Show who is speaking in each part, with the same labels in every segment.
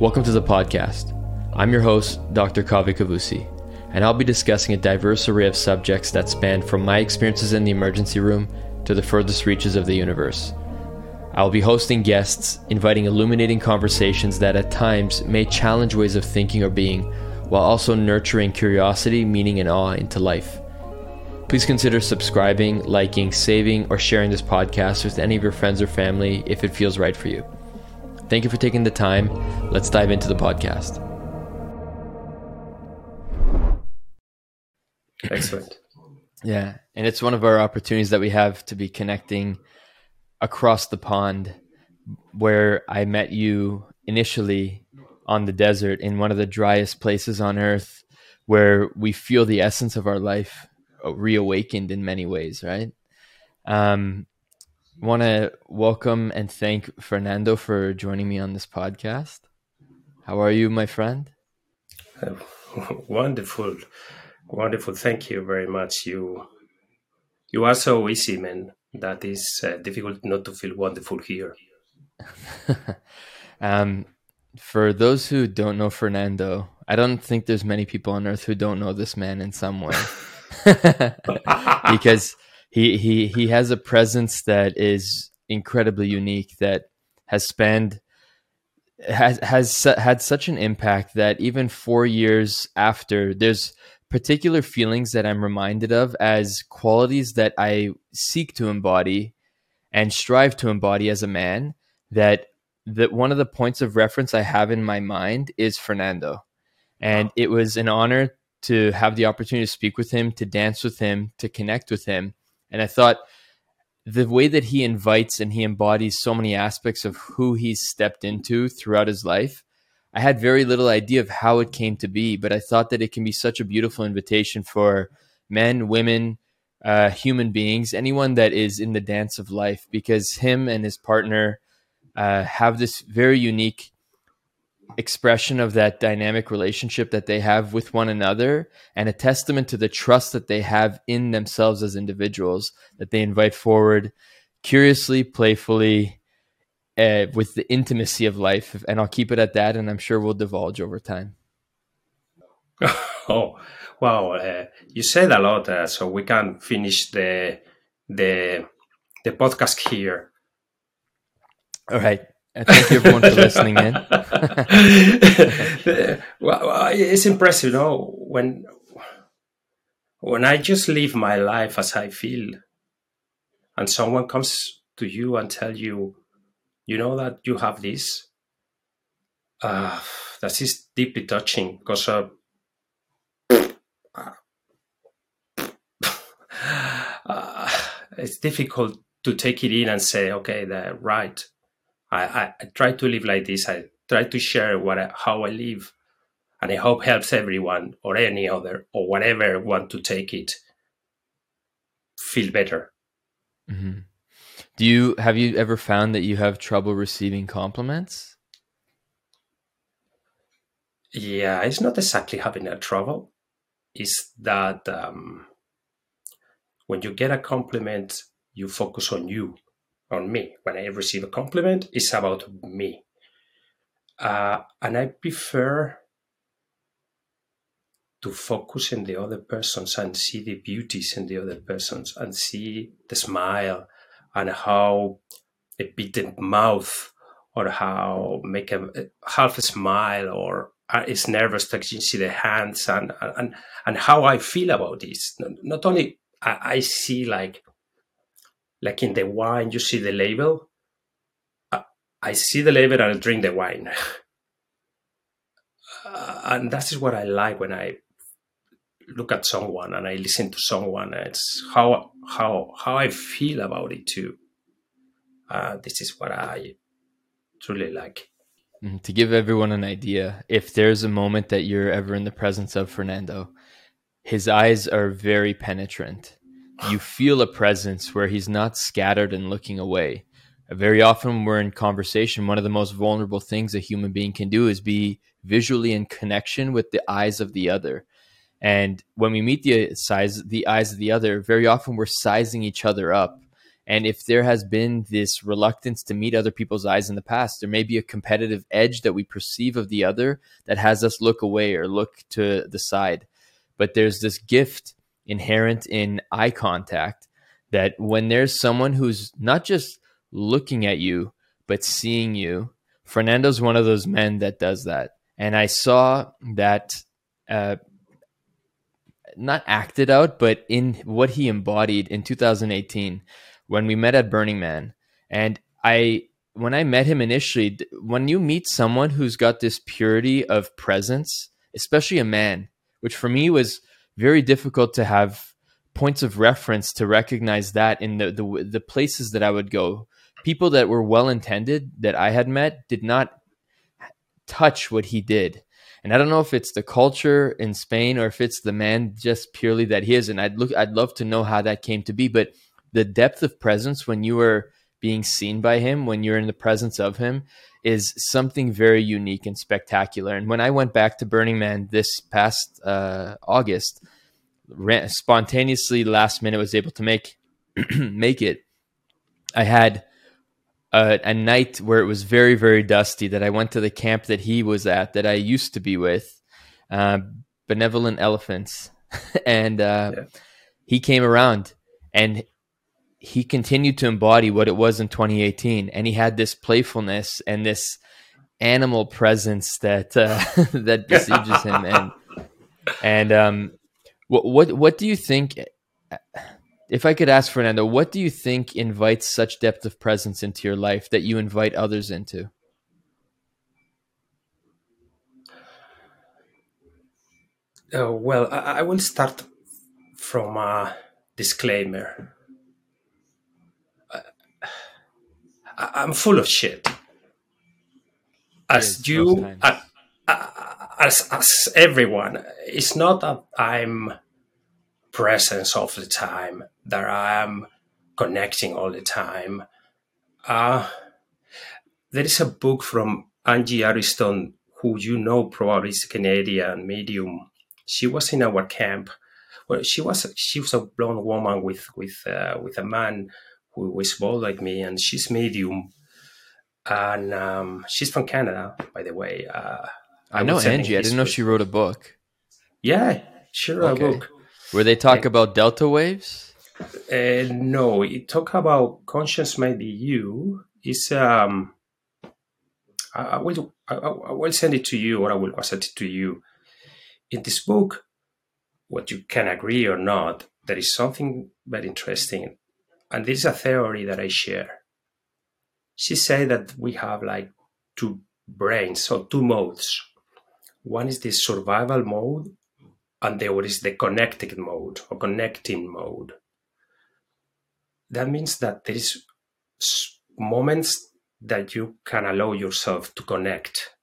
Speaker 1: Welcome to the podcast. I'm your host, Dr. Kavi Kavusi, and I'll be discussing a diverse array of subjects that span from my experiences in the emergency room to the furthest reaches of the universe. I will be hosting guests, inviting illuminating conversations that at times may challenge ways of thinking or being, while also nurturing curiosity, meaning, and awe into life. Please consider subscribing, liking, saving, or sharing this podcast with any of your friends or family if it feels right for you. Thank you for taking the time. Let's dive into the podcast.
Speaker 2: Excellent.
Speaker 1: Yeah. And it's one of our opportunities that we have to be connecting across the pond where I met you initially on the desert in one of the driest places on earth where we feel the essence of our life reawakened in many ways, right? Um, want to welcome and thank Fernando for joining me on this podcast. How are you, my friend?
Speaker 2: Uh, wonderful, wonderful. Thank you very much. You, you are so easy, man. That is uh, difficult not to feel wonderful here.
Speaker 1: um, for those who don't know Fernando, I don't think there's many people on earth who don't know this man in some way, because he he he has a presence that is incredibly unique that has spanned has has had such an impact that even 4 years after there's particular feelings that I'm reminded of as qualities that I seek to embody and strive to embody as a man that that one of the points of reference I have in my mind is Fernando. And it was an honor to have the opportunity to speak with him, to dance with him, to connect with him. And I thought the way that he invites and he embodies so many aspects of who he's stepped into throughout his life, I had very little idea of how it came to be, but I thought that it can be such a beautiful invitation for men, women, uh, human beings, anyone that is in the dance of life, because him and his partner uh, have this very unique expression of that dynamic relationship that they have with one another and a testament to the trust that they have in themselves as individuals that they invite forward curiously playfully uh, with the intimacy of life. And i'll keep it at that and i'm sure we'll divulge over time.
Speaker 2: Oh wow uh, you said a lot uh, so we can finish the the the podcast here.
Speaker 1: All right thank you everyone for listening in.
Speaker 2: well, it's impressive, you know, when when I just live my life as I feel, and someone comes to you and tell you, you know that you have this. Uh, that is deeply touching because uh, uh, it's difficult to take it in and say, okay, they're right I, I, I try to live like this. I try to share what I, how I live, and I hope helps everyone or any other or whatever want to take it feel better.
Speaker 1: Mm-hmm. Do you have you ever found that you have trouble receiving compliments?
Speaker 2: Yeah, it's not exactly having a trouble. It's that um, when you get a compliment, you focus on you on me. When I receive a compliment, it's about me. Uh, and I prefer to focus in the other persons and see the beauties in the other persons and see the smile and how a bitten mouth or how make a, half a smile or uh, is nervous to see the hands and and and how I feel about this. Not only I, I see like like in the wine, you see the label. I see the label and I drink the wine. uh, and that is what I like when I look at someone and I listen to someone. It's how how how I feel about it too. Uh, this is what I truly like.
Speaker 1: Mm-hmm. To give everyone an idea, if there's a moment that you're ever in the presence of Fernando, his eyes are very penetrant you feel a presence where he's not scattered and looking away. Very often, when we're in conversation, one of the most vulnerable things a human being can do is be visually in connection with the eyes of the other. And when we meet the size, the eyes of the other, very often we're sizing each other up And if there has been this reluctance to meet other people's eyes in the past, there may be a competitive edge that we perceive of the other that has us look away or look to the side. But there's this gift inherent in eye contact that when there's someone who's not just looking at you, but seeing you, Fernando's one of those men that does that. And I saw that uh, not acted out, but in what he embodied in 2018 when we met at Burning Man. And I, when I met him initially, when you meet someone who's got this purity of presence, especially a man, which for me was very difficult to have points of reference to recognize that in the, the, the places that I would go. People that were well intended that I had met did not touch what he did. And I don't know if it's the culture in Spain or if it's the man just purely that he is. And I'd look, I'd love to know how that came to be. But the depth of presence when you are being seen by him, when you're in the presence of him, is something very unique and spectacular. And when I went back to Burning Man this past uh, August, ran, spontaneously last minute was able to make make it. I had a, a, night where it was very very dusty that I went to the camp that he was at that I used to be with, uh, benevolent elephants, and uh, yeah. he came around and he continued to embody what it was in 2018, and he had this playfulness and this animal presence that uh, that besieges him and and um what what what do you think if I could ask Fernando, what do you think invites such depth of presence into your life that you invite others into?
Speaker 2: Uh, well, I, I, will start from a disclaimer. I, am full of shit. As you, uh, uh, as, as everyone, it's not that I'm presence all the time, that I am connecting all the time. Uh, there is a book from Angie Ariston, who you know probably is a Canadian medium. She was in our camp. Well, she was she was a blonde woman with with uh, with a man who was bald like me, and she's medium. And um, she's from Canada, by the way. Uh,
Speaker 1: I, I know Angie. I didn't know she wrote a book.
Speaker 2: Yeah, she wrote okay. a book.
Speaker 1: Where they talk about delta waves?
Speaker 2: Uh, no, it talk about conscience may be you. It's um, I, I will I, I, will send it to you, or I will send it to you. In this book, what you can agree or not, there is something very interesting, and this is a theory that I share. She said that we have like two brains, so two modes. One is the survival mode, and the other is the connected mode or connecting mode. That means that there is moments that you can allow yourself to connect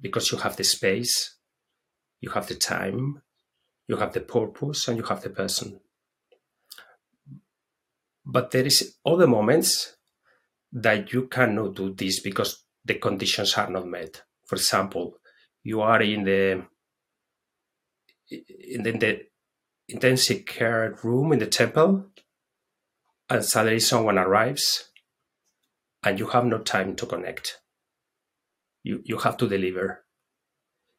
Speaker 2: because you have the space, you have the time, you have the purpose, and you have the person. But there is other moments that you cannot do this because the conditions are not met. For example, you are in the in the, in the intensive care room in the temple, and suddenly someone arrives, and you have no time to connect. You you have to deliver.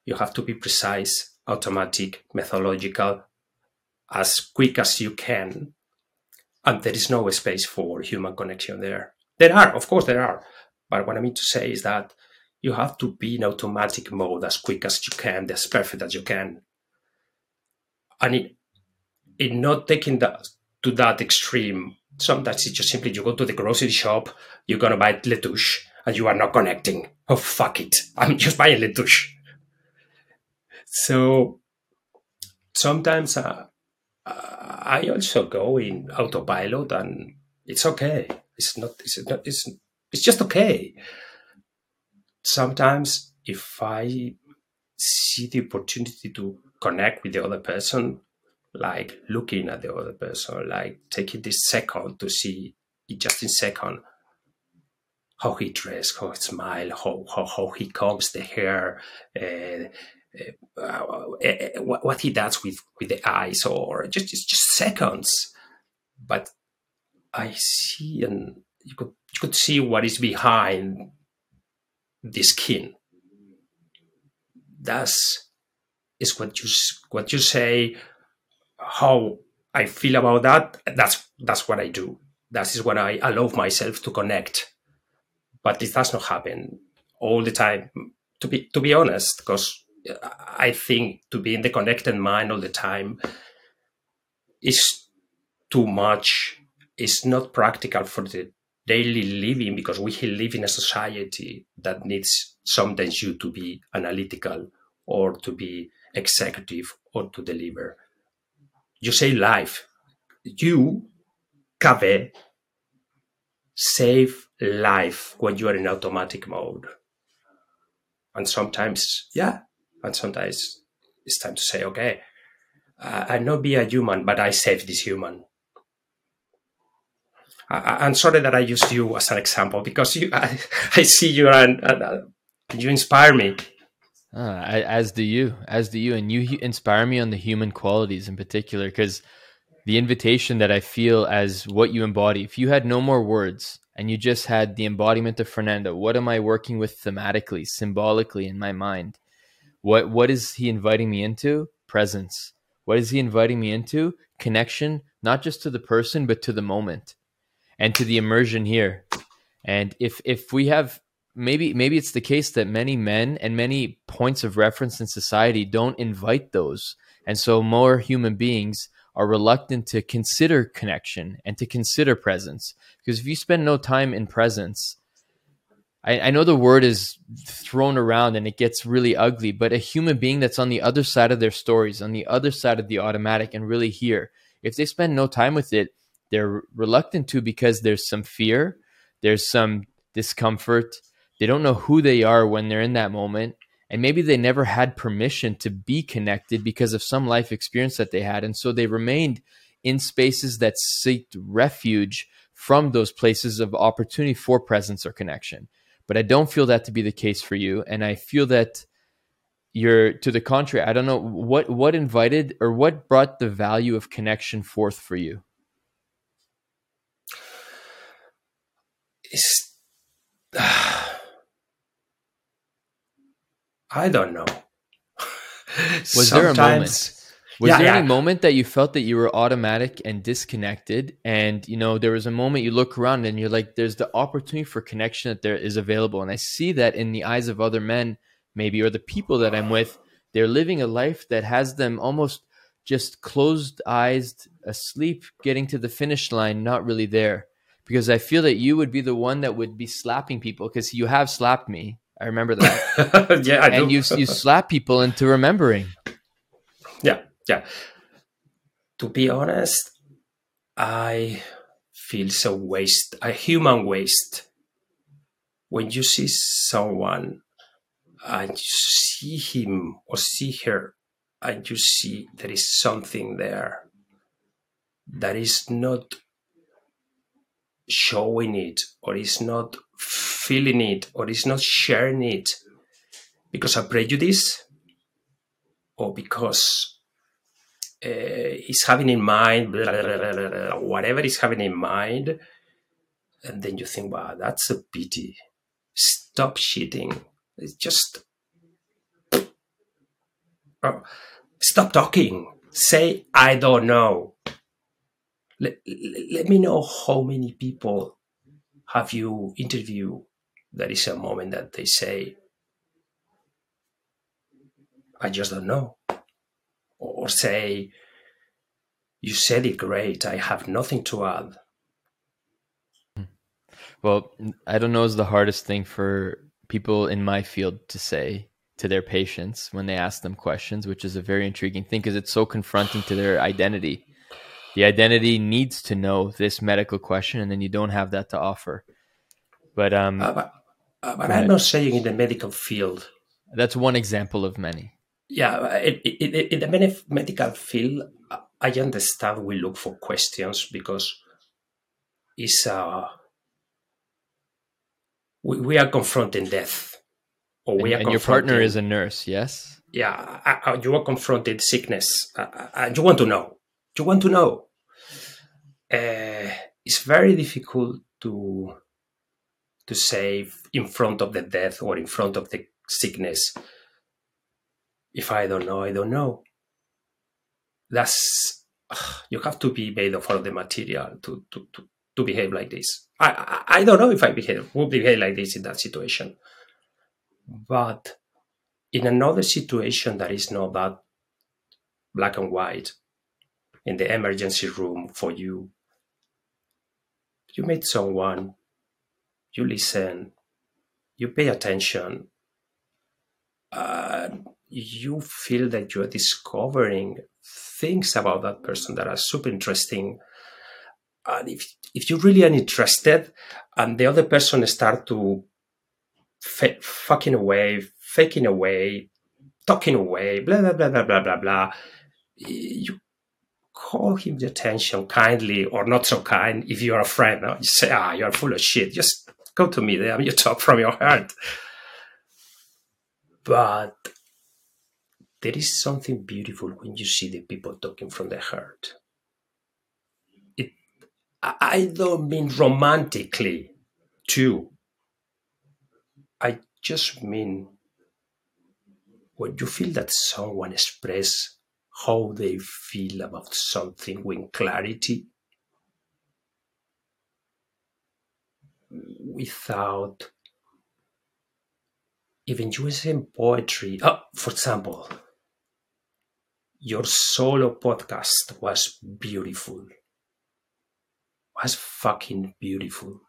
Speaker 2: You have to be precise, automatic, methodological, as quick as you can, and there is no space for human connection there. There are, of course, there are, but what I mean to say is that you have to be in automatic mode as quick as you can, as perfect as you can, and in, in not taking that to that extreme, sometimes it's just simply you go to the grocery shop, you're gonna buy lettuce, and you are not connecting. Oh fuck it, I'm just buying lettuce. So sometimes uh, I also go in autopilot, and it's okay. It's not. It's not. It's it's just okay. Sometimes if I see the opportunity to connect with the other person, like looking at the other person, like taking this second to see just in second how he dressed, how he smile, how, how, how he combs the hair, uh, Uh, eh, eh, what, what he does with, with the eyes, or just, just just seconds. But I see and you could you could see what is behind the skin. That's is what you what you say. How I feel about that. That's that's what I do. That is what I allow myself to connect. But it does not happen all the time. To be to be honest, because I think to be in the connected mind all the time is too much. It's not practical for the daily living because we live in a society that needs sometimes you to be analytical or to be executive or to deliver. You say life. You, Kavi, save life when you are in automatic mode. And sometimes, yeah, and sometimes it's time to say, okay, uh, I not be a human, but I save this human. I, am sorry that I used you as an example because you, I, I see you and, and uh, you inspire me.
Speaker 1: Uh, as do you, as do you, and you inspire me on the human qualities in particular. Because the invitation that I feel as what you embody, if you had no more words and you just had the embodiment of Fernando, what am I working with thematically, symbolically in my mind? What what is he inviting me into? Presence. What is he inviting me into? Connection, not just to the person, but to the moment and to the immersion here. And if if we have maybe maybe it's the case that many men and many points of reference in society don't invite those. And so more human beings are reluctant to consider connection and to consider presence. Because if you spend no time in presence, I, I know the word is thrown around and it gets really ugly, but a human being that's on the other side of their stories, on the other side of the automatic, and really here, if they spend no time with it, they're reluctant to because there's some fear, there's some discomfort. They don't know who they are when they're in that moment. And maybe they never had permission to be connected because of some life experience that they had. And so they remained in spaces that seek refuge from those places of opportunity for presence or connection. But I don't feel that to be the case for you. And I feel that you're to the contrary. I don't know what what invited or what brought the value of connection forth for you.
Speaker 2: It's, uh, I don't know.
Speaker 1: Was there a moment? Was yeah, there yeah. any moment that you felt that you were automatic and disconnected? And you know, there was a moment you look around and you're like, there's the opportunity for connection that there is available. And I see that in the eyes of other men, maybe, or the people that I'm with, they're living a life that has them almost just closed eyes, asleep, getting to the finish line, not really there. Because I feel that you would be the one that would be slapping people because you have slapped me. I remember that.
Speaker 2: yeah, I do
Speaker 1: and
Speaker 2: do.
Speaker 1: you you slap people into remembering.
Speaker 2: Yeah, yeah. To be honest, I feel so waste, a human waste. When you see someone and you see him or see her and you see there is something there that is not showing it or is not feeling it or is not sharing it because of prejudice or because Eh, is having in mind, blah, blah, blah, whatever is having in mind, and then you think, wow, that's a pity. Stop cheating. It's just oh, stop talking. Say, I don't know. Let, let me know how many people have you interviewed. That is a moment that they say, I just don't know or say, You said it great, I have nothing to add.
Speaker 1: Well, I don't know is the hardest thing for people in my field to say to their patients when they ask them questions, which is a very intriguing thing because it's so confronting to their identity. The identity needs to know this medical question, and then you don't have that to offer. But um,
Speaker 2: uh, but, uh, but I'm not saying in the medical field.
Speaker 1: That's one example of many
Speaker 2: yeah, in the medical field, I understand we look for questions because it's uh, we, we are confronting death,
Speaker 1: or we and, are. And your partner is a nurse, yes.
Speaker 2: Yeah, you are confronted sickness. Uh, you want to know. You want to know. Uh, it's very difficult to to say in front of the death or in front of the sickness if i don't know i don't know. That's you have to be made of all the material to to, to, to behave like this. I, I, I don't know if i behave would behave like this in that situation. But in another situation that is not that black and white in the emergency room for you you meet someone you listen you pay attention uh, you feel that you're discovering things about that person that are super interesting and if if you really are interested and the other person start to f- fucking away faking away talking away blah blah blah blah blah blah blah you call him the attention kindly or not so kind if you're a friend no? you say ah you're full of shit just go to me you talk from your heart but there is something beautiful when you see the people talking from the heart. It, I don't mean romantically, too. I just mean when you feel that someone express how they feel about something with clarity, without even using poetry. Oh, for example, your solo podcast was beautiful. Was fucking beautiful.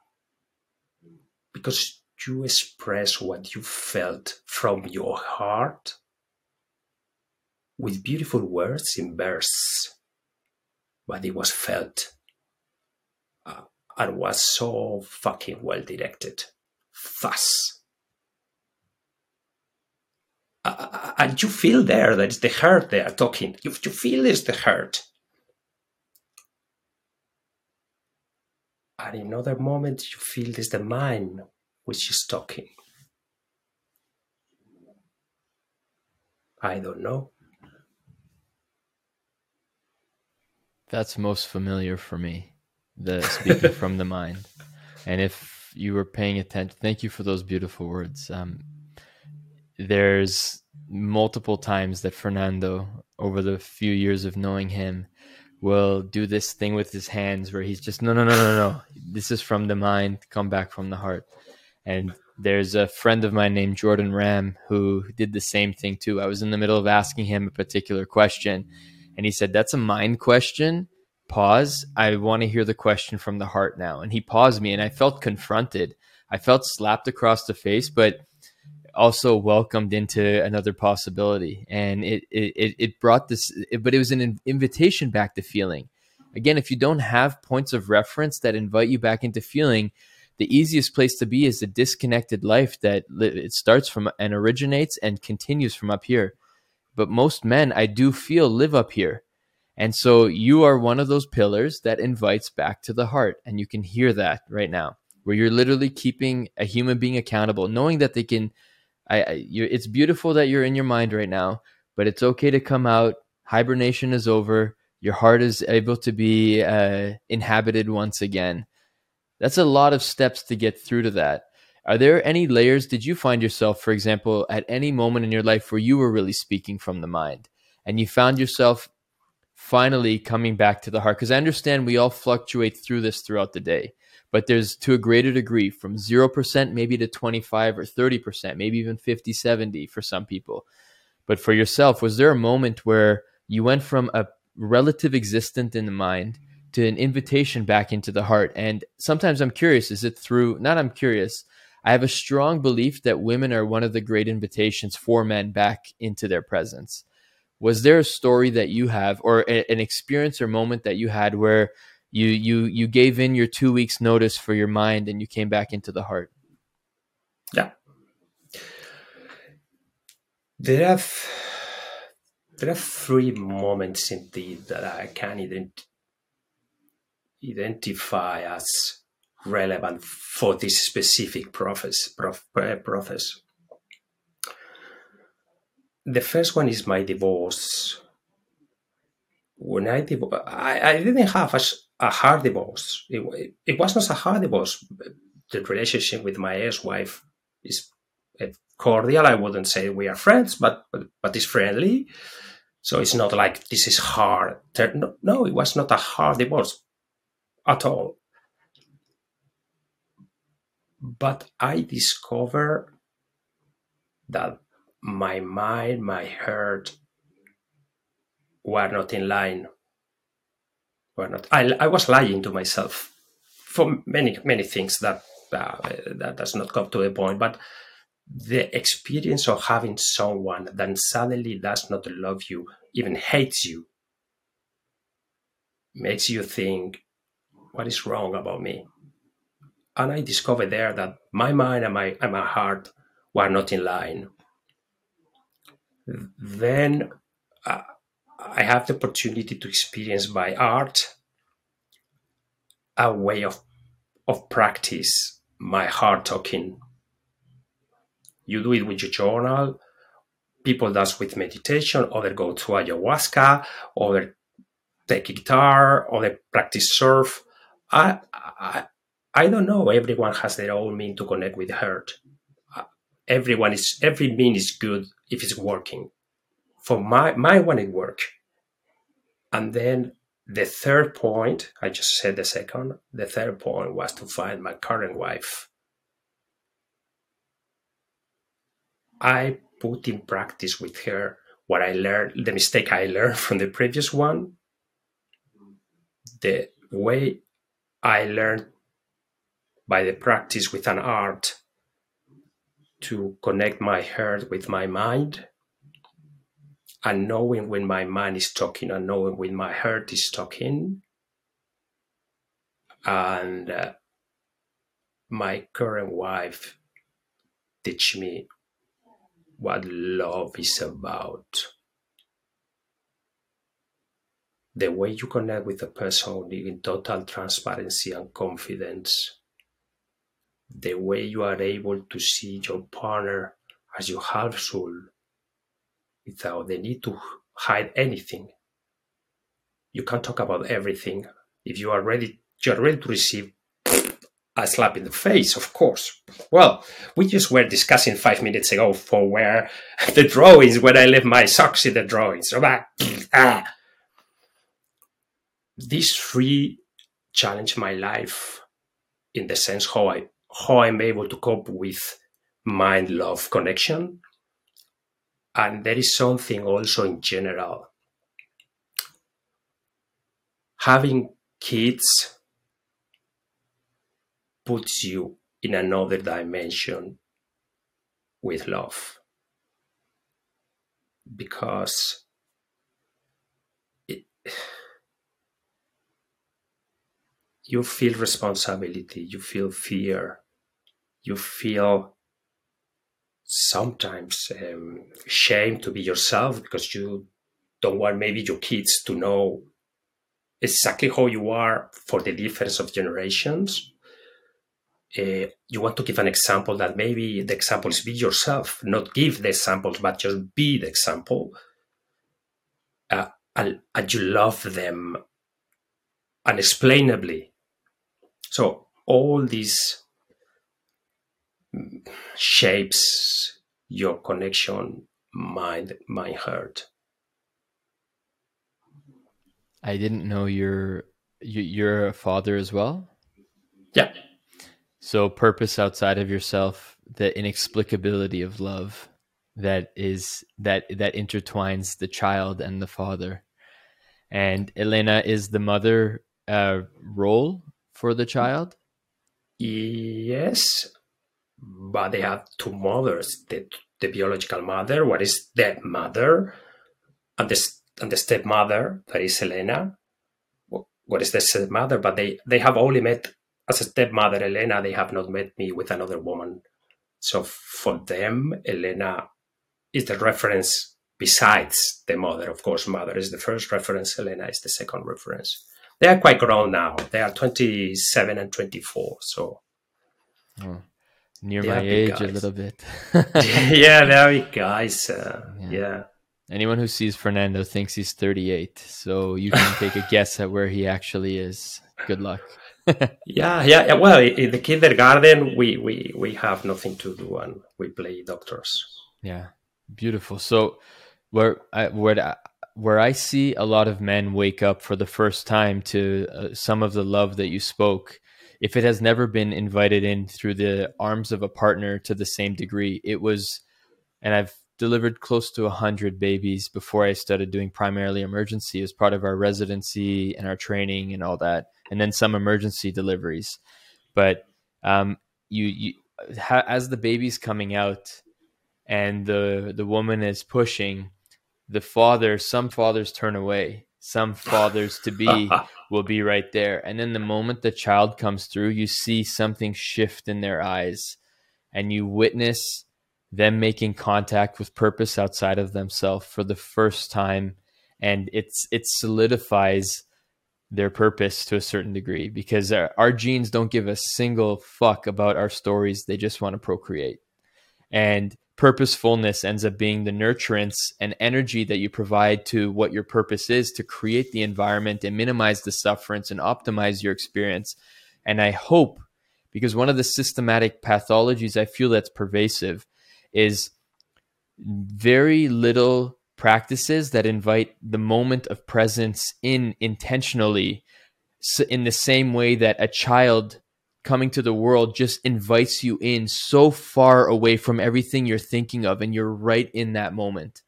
Speaker 2: Because you express what you felt from your heart with beautiful words in verse, but it was felt uh, and was so fucking well directed, fast uh, and you feel there that it's the heart they are talking. You, you feel it's the heart. And in other moments, you feel it's the mind which is talking. I don't know.
Speaker 1: That's most familiar for me, the speaking from the mind. And if you were paying attention, thank you for those beautiful words. Um, there's multiple times that Fernando, over the few years of knowing him, will do this thing with his hands where he's just no no no no no. This is from the mind. Come back from the heart. And there's a friend of mine named jordan ram who did the same thing too. I was in the middle of asking him a particular question and he said that's a mind question. Pause. I want to hear the question from the heart now. And he paused me and i felt confronted. I felt slapped across the face but also welcomed into another possibility. And it it, it brought this but it was an invitation back to feeling. Again if you don't have points of reference that invite you back into feeling the easiest place to be is a disconnected life that it starts from and originates and continues from up here. But most men i do feel live up here. And so you are one of those pillars that invites back to the heart. And you can hear that right now where you're literally keeping a human being accountable knowing that they can I, I it's beautiful that you're in your mind right now, but it's okay to come out. Hibernation is over. Your heart is able to be uh, inhabited once again. That's a lot of steps to get through to that. Are there any layers? Did you find yourself, for example, at any moment in your life where you were really speaking from the mind and you found yourself finally coming back to the heart? Because I understand we all fluctuate through this throughout the day but there's to a greater degree from 0% maybe to 25 or 30%, maybe even 50, 70 for some people. But for yourself, was there a moment where you went from a relative existence in the mind to an invitation back into the heart? And sometimes I'm curious, is it through, not I'm curious, I have a strong belief that women are one of the great invitations for men back into their presence. Was there a story that you have, or a, an experience or moment that you had where you you you gave in your two weeks notice for your mind and you came back into the heart.
Speaker 2: Yeah. There are there are three moments indeed that i can ident- identify as relevant for this specific process prof, uh, process the first one is my divorce. When I, I, I didn't have a, a hard divorce. It, it was not a hard divorce. The relationship with my ex-wife is eh, cordial. I wouldn't say we are friends, but but, but it's friendly. So it's not like this is hard. No, no, it was not a hard divorce at all. But I discovered that my mind, my heart were not in line. Were not. I, I was lying to myself for many many things that uh, that does not come to the point. But the experience of having someone that suddenly does not love you, even hates you, makes you think, what is wrong about me? And I discovered there that my mind and my, and my heart were not in line. Then uh, I have the opportunity to experience by art a way of, of practice my heart talking you do it with your journal. People does with meditation, other go to ayahuasca, other take guitar, other practice surf. I, I, I don't know. Everyone has their own mean to connect with heart. Uh, everyone is every mean is good if it's working. For my my one, it work. And then the third point, I just said the second. The third point was to find my current wife. I put in practice with her what I learned, the mistake I learned from the previous one, the way I learned by the practice with an art to connect my heart with my mind and knowing when my mind is talking and knowing when my heart is talking and uh, my current wife teach me what love is about. The way you connect with a person in total transparency and confidence. The way you are able to see your partner as your half soul without the need to hide anything. You can talk about everything. If you are ready, you are ready to receive a slap in the face, of course. Well, we just were discussing five minutes ago for where the drawings, when I left my socks in the drawings. That, ah. These three challenge my life in the sense how I how I'm able to cope with mind love connection. And there is something also in general. Having kids puts you in another dimension with love because it, you feel responsibility you feel fear you feel sometimes um, shame to be yourself because you don't want maybe your kids to know exactly how you are for the difference of generations uh, you want to give an example that maybe the examples be yourself, not give the examples, but just be the example. Uh, and, and you love them unexplainably. So all these shapes your connection mind mind heart
Speaker 1: i didn't know you're you're a father as well
Speaker 2: yeah
Speaker 1: so purpose outside of yourself, the inexplicability of love that is that that intertwines the child and the father. And Elena is the mother uh, role for the child.
Speaker 2: Yes, but they have two mothers: the the biological mother, what is the mother, and the and the stepmother, that is Elena. What is the stepmother? But they they have only met as a stepmother, Elena, they have not met me with another woman. So for them, Elena is the reference besides the mother. Of course, mother is the first reference, Elena is the second reference. They are quite grown now. They are 27 and 24. So.
Speaker 1: Oh, near my age, a little bit.
Speaker 2: yeah, big guys. Uh, yeah. yeah.
Speaker 1: Anyone who sees Fernando thinks he's 38. So you can take a guess at where he actually is. Good luck.
Speaker 2: yeah, yeah, yeah. Well, in the kindergarten, we, we, we have nothing to do and we play doctors.
Speaker 1: Yeah, beautiful. So where I, where where I see a lot of men wake up for the first time to uh, some of the love that you spoke, if it has never been invited in through the arms of a partner to the same degree, it was, and I've delivered close to 100 babies before I started doing primarily emergency as part of our residency and our training and all that, and then some emergency deliveries. But um, you, you ha, as the baby's coming out and the the woman is pushing, the father, some fathers turn away, some fathers to be will be right there, and then the moment the child comes through, you see something shift in their eyes, and you witness them making contact with purpose outside of themselves for the first time. And it's it solidifies their purpose to a certain degree because our, our, genes don't give a single fuck about our stories. They just want to procreate. And purposefulness ends up being the nurturance and energy that you provide to what your purpose is to create the environment and minimize the sufferance and optimize your experience. And i hope because one of the systematic pathologies i feel that's pervasive is very little practices that invite the moment of presence in intentionally in the same way that a child coming to the world just invites you in so far away from everything you're thinking of and you're right in that moment.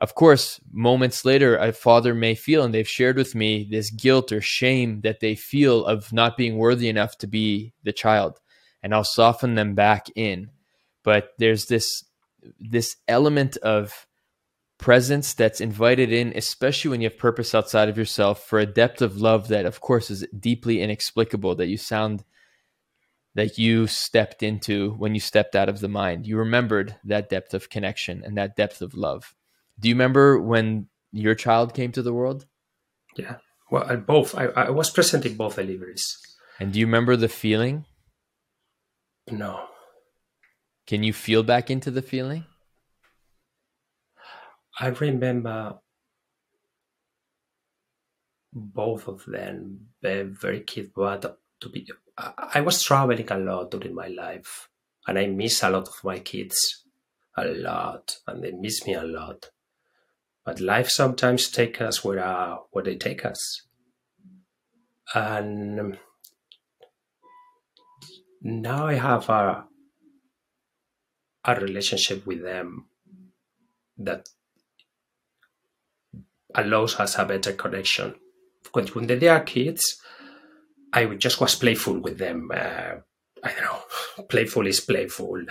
Speaker 1: Of course moments later a father may feel and they've shared with me this guilt or shame that they feel of not being worthy enough to be the child and i'll soften them back in. But there's this this element of presence that's invited in especially when you have purpose outside of yourself for a depth of love that of course is deeply inexplicable that you sound that you stepped into when you stepped out of the mind. You remembered that depth of connection and that depth of love. Do you remember when your child came to the world?
Speaker 2: Yeah. Well both. I, I was present in both deliveries.
Speaker 1: And do you remember the feeling?
Speaker 2: No.
Speaker 1: Can you feel back into the feeling?
Speaker 2: I remember both of them very, very kid, but to be, I was traveling a lot during my life, and I miss a lot of my kids, a lot, and they miss me a lot. But life sometimes takes us where uh, where they take us, and now I have a a relationship with them that allows us a better connection. When they are kids, I just was playful with them. Uh, I don't know, playful is playful.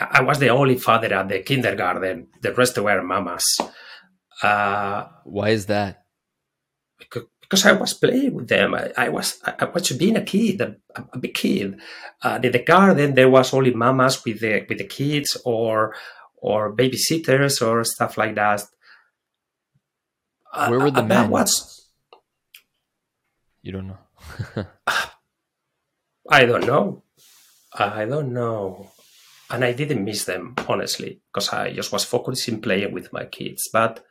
Speaker 2: I was the only father at the kindergarten. The rest were mamas.
Speaker 1: Uh, Why is that?
Speaker 2: Because, because I was playing with them. I, I was I was being a kid, a, a big kid. Uh, in the garden, there was only mamas with the with the kids or or babysitters or stuff like that.
Speaker 1: Where were the uh, men?
Speaker 2: Was,
Speaker 1: you don't know.
Speaker 2: I don't know. I don't know. And I didn't miss them, honestly, because I just was focusing playing with my kids. But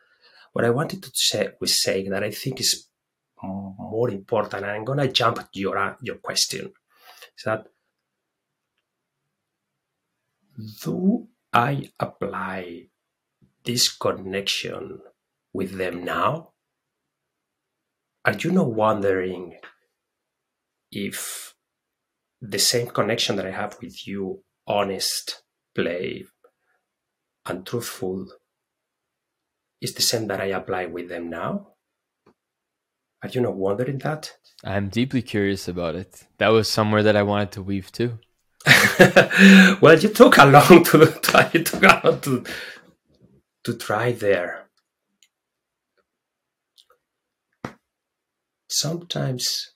Speaker 2: what I wanted to say was saying that I think is more important, and I'm gonna jump your your question, is that do I apply this connection with them now? Are you not wondering if the same connection that I have with you, honest, play, and truthful, is the same that I apply with them now? Are you not wondering that?
Speaker 1: I'm deeply curious about it. That was somewhere that I wanted to weave too.
Speaker 2: well, you took a long to try. You took a long to to try there. Sometimes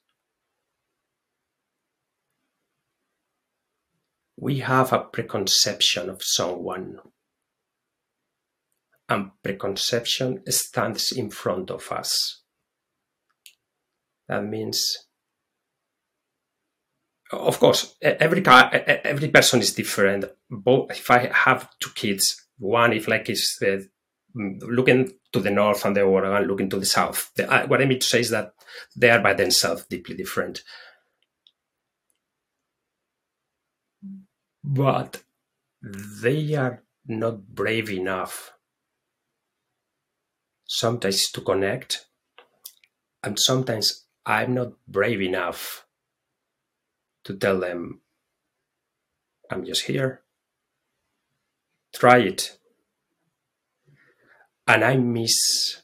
Speaker 2: we have a preconception of someone, and preconception stands in front of us that means, of course, every every person is different. Both if I have two kids, one if like is the looking to the north and the other one looking to the south. The, uh, what I mean to say is that they are by themselves deeply different. But they are not brave enough sometimes to connect, and sometimes I'm not brave enough to tell them, I'm just here. Try it. And I miss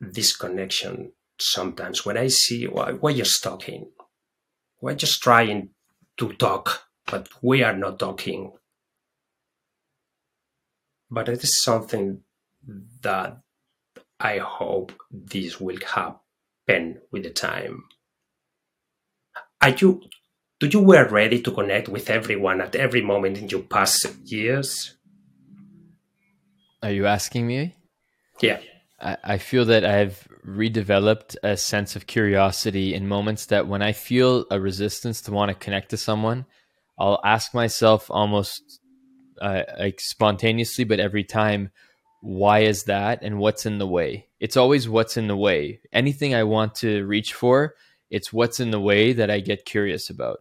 Speaker 2: this connection sometimes when I see why, why you're just talking. We're just trying to talk, but we are not talking. But it is something that I hope this will happen with the time. Are you do you were ready to connect with everyone at every moment in your past years?
Speaker 1: Are you asking me?
Speaker 2: Yeah.
Speaker 1: I, I feel that I've redeveloped a sense of curiosity in moments that when I feel a resistance to want to connect to someone, I'll ask myself almost uh, like spontaneously, but every time, why is that and what's in the way? It's always what's in the way. Anything I want to reach for, it's what's in the way that I get curious about.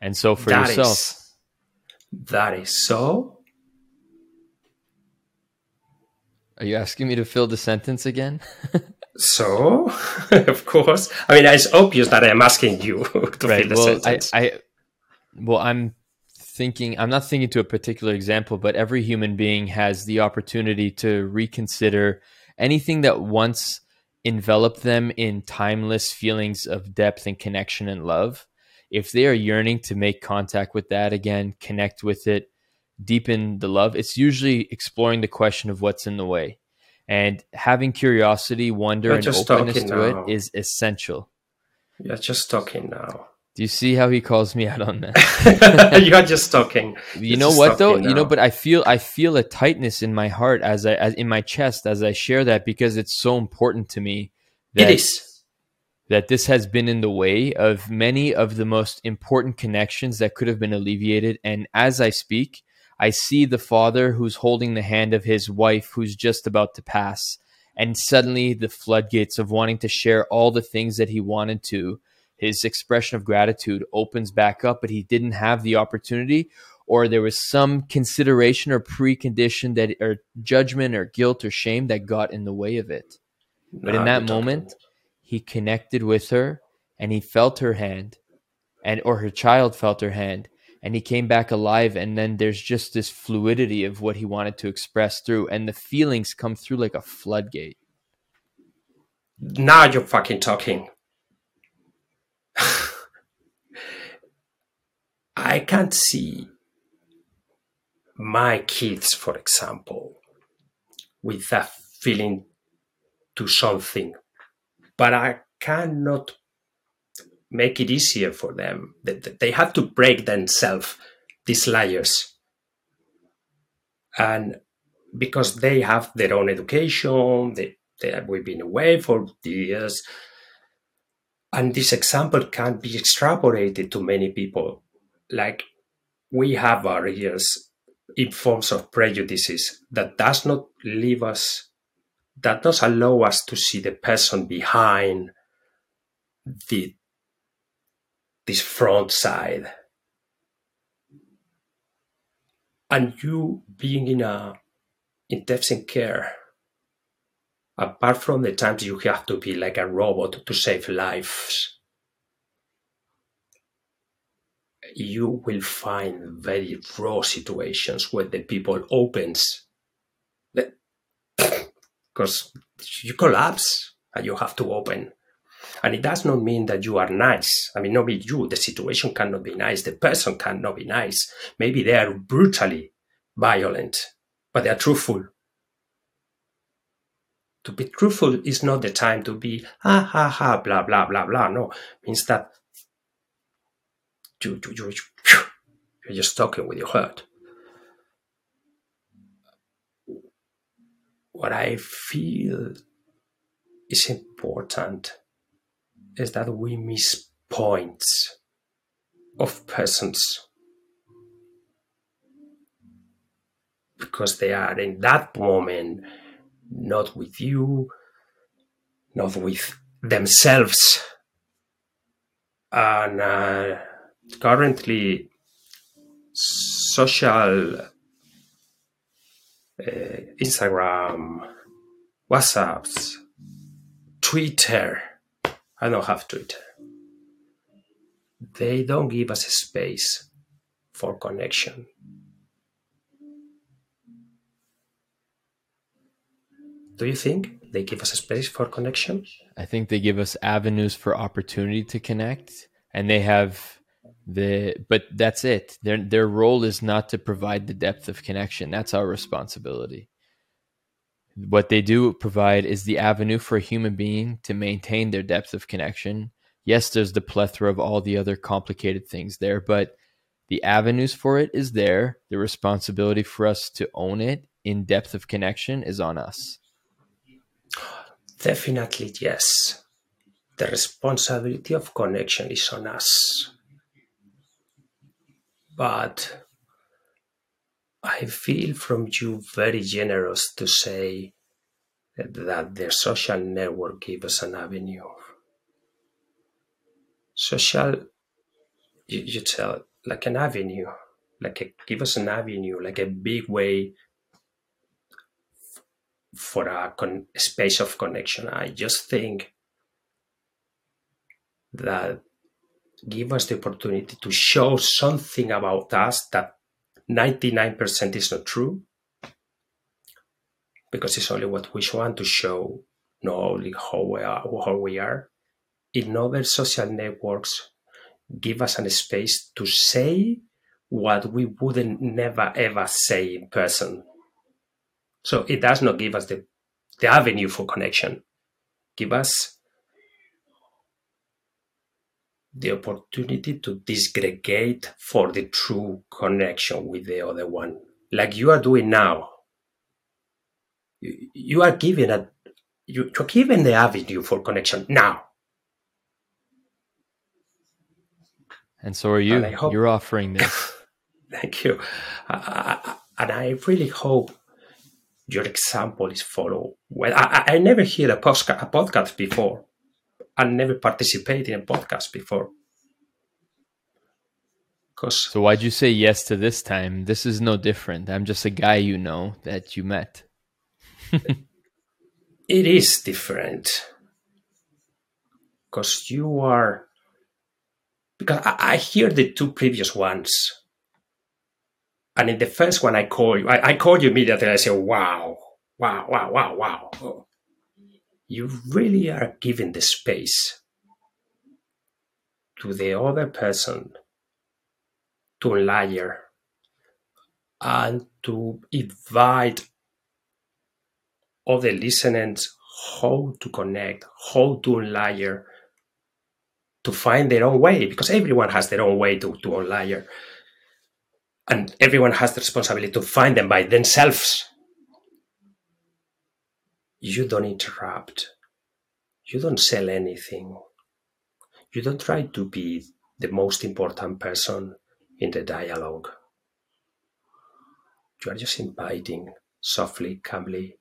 Speaker 1: And so for
Speaker 2: That
Speaker 1: yourself,
Speaker 2: is- that is so.
Speaker 1: Are you asking me to fill the sentence again?
Speaker 2: So, of course. I mean, it's obvious that I'm asking you to fill the
Speaker 1: well, I,
Speaker 2: sentence.
Speaker 1: I, well, I'm thinking. I'm not thinking to a particular example, but every human being has the opportunity to reconsider anything that once enveloped them in timeless feelings of depth and connection and love. If they are yearning to make contact with that again, connect with it, deepen the love, it's usually exploring the question of what's in the way. And having curiosity, wonder, and openness to
Speaker 2: now.
Speaker 1: it is essential.
Speaker 2: You're just talking now.
Speaker 1: Do you see how he calls me out on that?
Speaker 2: You're just talking.
Speaker 1: you
Speaker 2: You're
Speaker 1: know what though
Speaker 2: talking
Speaker 1: you know but i feel i feel a tightness in my heart as i as in my chest as i share that because it's so important to me that
Speaker 2: it is.
Speaker 1: that this has been in the way of many of the most important connections that could have been alleviated and as i speak i see the father who's holding the hand of his wife who's just about to pass. And suddenly the floodgates of wanting to share all the things that he wanted to his expression of gratitude opens back up but he didn't have the opportunity or there was some consideration or precondition that or judgment or guilt or shame that got in the way of it. But in that moment he connected with her and he felt her hand and or her child felt her hand and he came back alive and then there's just this fluidity of what he wanted to express through and the feelings come through like a floodgate
Speaker 2: Now you're fucking talking. I can't see my kids, for example, with that feeling to something, but I cannot make it easier for them. They- have to break themselves, these layers. And because they have their own education, they, they we've been away for years. And this example can be extrapolated to many people. Like we have barriers in forms of prejudices that does not leave us, that does allow us to see the person behind the this front side. And you being in a intensive care, apart from the times you have to be like a robot to save lives, you will find very raw situations where the people opens because you collapse and you have to open. And it does not mean that you are nice. I mean, not be you. The situation cannot be nice. The person cannot be nice. Maybe they are brutally violent, but they are truthful. To be truthful is not the time to be ha ha ha blah blah blah blah. No, means that you you you you're just talking with your heart. What I feel is important is that we miss points of persons because they are in that moment not with you, not with themselves. And uh, currently, social uh, Instagram, WhatsApps, Twitter. I don't have Twitter. They don't give us a space for connection. Do you think they give us a space for connection?
Speaker 1: I think they give us avenues for opportunity to connect, and they have the. But that's it. Their their role is not to provide the depth of connection. That's our responsibility. What they do provide is the avenue for a human being to maintain their depth of connection. Yes, there's the plethora of all the other complicated things there, but the avenues for it is there. The responsibility for us to own it in depth of connection is on us.
Speaker 2: Definitely, yes. The responsibility of connection is on us. But I feel from you very generous to say that the social network gives us an avenue. Social, you, you tell, like an avenue, like a, give us an avenue, like a big way for a con- space of connection. I just think that give us the opportunity to show something about us that 99% is not true because it's only what we want to show not only how we are, how we are. In other social networks, give us a space to say what we wouldn't never ever say in person. So it does not give us the, the avenue for connection. Give us the opportunity to disgregate for the true connection with the other one, like you are doing now. You, you are giving a you, you're giving the avenue for connection now.
Speaker 1: And so are you. Hope, You're offering this.
Speaker 2: thank you. Uh, and I really hope your example is followed. Well, I, I never heard a, a podcast before. I never participated in a podcast before.
Speaker 1: Cause so why'd you say yes to this time? This is no different. I'm just a guy you know that you met.
Speaker 2: it is different because you are because I, I, hear the two previous ones and in the first one i call you i, I call you immediately i say wow wow wow wow wow you really are giving the space to the other person to layer and to invite other listeners how to connect, how to layer, to find their own way, because everyone has their own way to, to. And everyone has the responsibility to find them by themselves. You don't interrupt. You don't sell anything. You don't try to be the most important person in the dialogue. You are just inviting softly, calmly,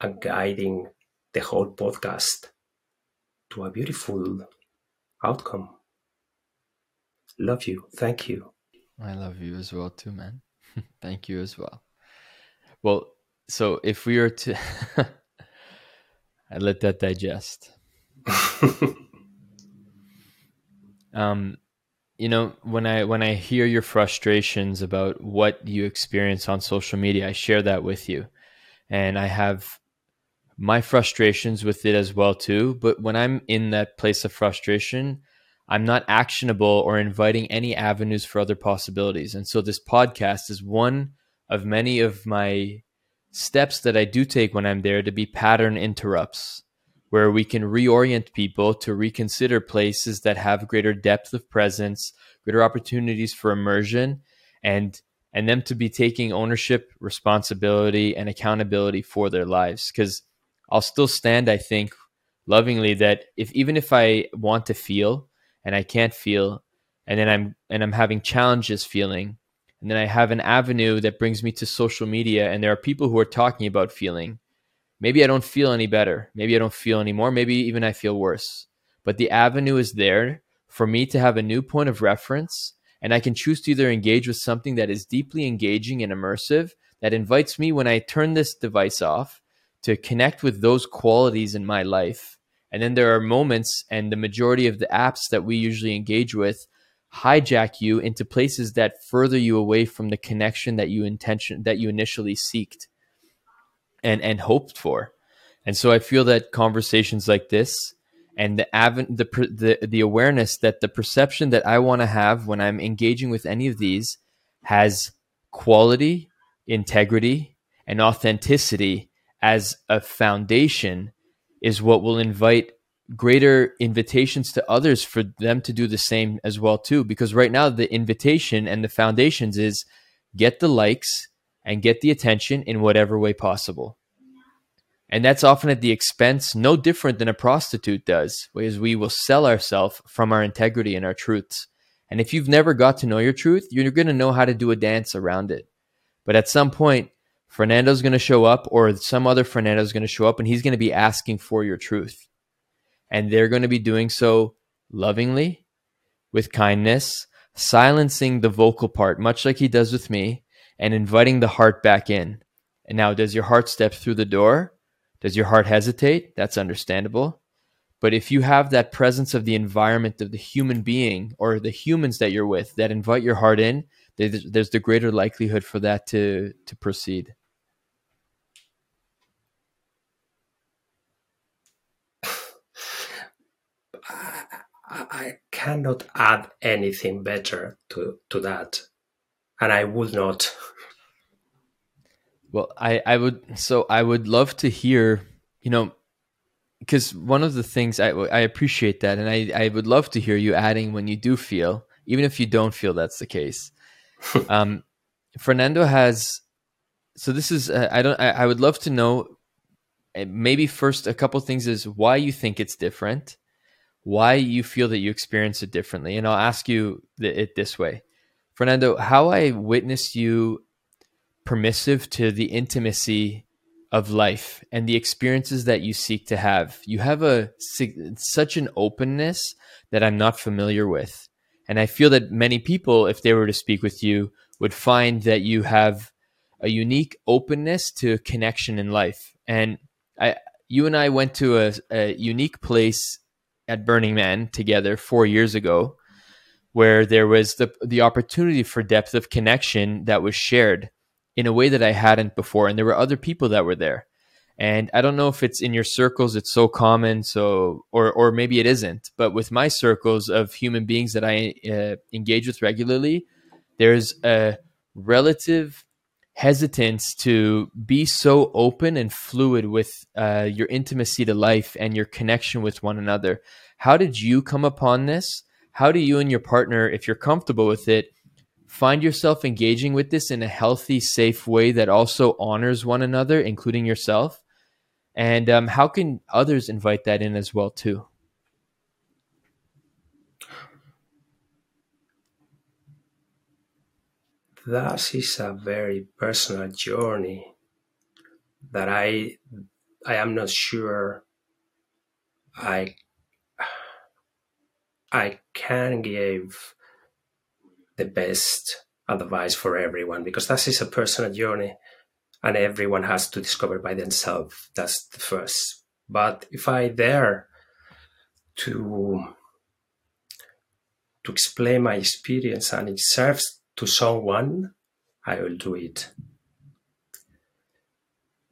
Speaker 2: and guiding the whole podcast to a beautiful outcome. Love you. Thank you.
Speaker 1: I love you as well, too, man. Thank you as well. Well, so if we were to, I let that digest. um, you know, when I when I hear your frustrations about what you experience on social media, I share that with you, and I have my frustrations with it as well too. But when i'm in that place of frustration i'm not actionable or inviting any avenues for other possibilities. And so this podcast is one of many of my steps that i do take when i'm there to be pattern interrupts where we can reorient people to reconsider places that have greater depth of presence greater opportunities for immersion and and them to be taking ownership responsibility and accountability for their lives. Because I'll still stand, I think, lovingly that if even if I want to feel and I can't feel, and then I'm and I'm having challenges feeling, And then I have an avenue that brings me to social media, and there are people who are talking about feeling. Maybe I don't feel any better. Maybe I don't feel anymore. Maybe even I feel worse. But the avenue is there for me to have a new point of reference, and I can choose to either engage with something that is deeply engaging and immersive, that invites me when I turn this device off to connect with those qualities in my life. And then there are moments, and the majority of the apps that we usually engage with hijack you into places that further you away from the connection that you intention that you initially seeked and and hoped for. And so I feel that conversations like this and the av- the, the the awareness that the perception that I want to have when I'm engaging with any of these has quality, integrity, and authenticity as a foundation is what will invite greater invitations to others for them to do the same as well too because right now the invitation and the foundations is get the likes and get the attention in whatever way possible. And that's often at the expense no different than a prostitute does because we will sell ourselves from our integrity and our truths. And if you've never got to know your truth you're going to know how to do a dance around it. But at some point fernando's going to show up or some other fernando's going to show up and he's going to be asking for your truth and they're going to be doing so lovingly, with kindness, silencing the vocal part, much like he does with me, and inviting the heart back in. And now, does your heart step through the door? Does your heart hesitate? That's understandable. But if you have that presence of the environment of the human being or the humans that you're with that invite your heart in, there's the greater likelihood for that to, to proceed.
Speaker 2: I cannot add anything better to, to that. And I would not.
Speaker 1: Well, I, I would, so I would love to hear, you know, because one of the things I, I appreciate that, and I, I would love to hear you adding when you do feel, even if you don't feel that's the case. um, Fernando has, so this is, uh, I don't, I, I would love to know, uh, maybe first a couple things is why you think it's different why you feel that you experience it differently. And I'll ask you it this way Fernando, how I witnessed you permissive to the intimacy of life and the experiences that you seek to have. You have a such an openness that I'm not familiar with. And I feel that many people, if they were to speak with you, would find that you have a unique openness to connection in life. And I, you and I went to a, a unique place at Burning Man together four years ago, where there was the the opportunity for depth of connection that was shared in a way that I hadn't before, and there were other people that were there. And I don't know if it's in your circles, it's so common, so or or maybe it isn't. But with my circles of human beings that I uh, engage with regularly, there's a relative hesitance to be so open and fluid with uh, your intimacy to life and your connection with one another. How did you come upon this? How do you and your partner, if you're comfortable with it, find yourself engaging with this in a healthy, safe way that also honors one another, including yourself? And um, how can others invite that in as well too?
Speaker 2: That is a very personal journey that I I am not sure I I can give the best advice for everyone because that is a personal journey and everyone has to discover by themselves. That's the first. But if I dare to to explain my experience and it serves to someone, I will do it.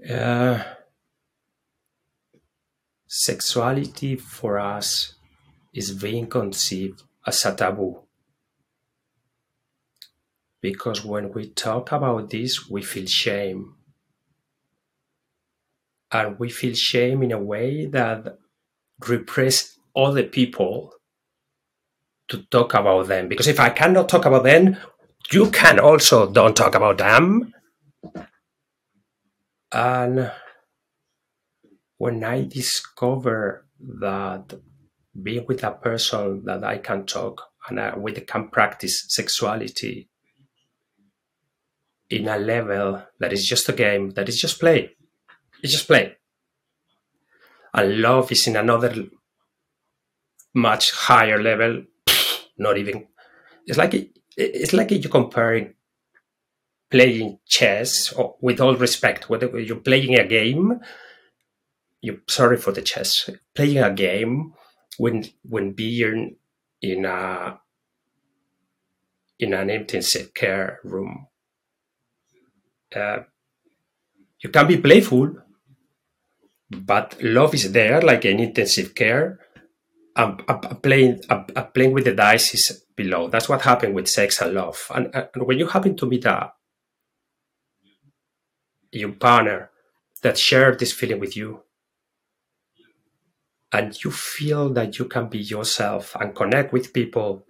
Speaker 2: Uh, sexuality for us is being conceived as a taboo. Because when we talk about this, we feel shame. And we feel shame in a way that repress other people to talk about them. Because if I cannot talk about them, you can also don't talk about them. And when I discover that being with a person that I can talk and uh, I, we can practice sexuality in a level that is just a game, that is just play. It's just play. And love is in another much higher level. Not even. It's like it's like you're comparing playing chess, or with all respect, whether you're playing a game. You sorry for the chess. Playing a game when when being in a in an intensive care room. Uh, you can be playful, but love is there, like in intensive care. I'm, I'm playing, I'm, I'm, playing with the dice is below. That's what happened with sex and love. And, and when you happen to meet a your partner that share this feeling with you, and you feel that you can be yourself and connect with people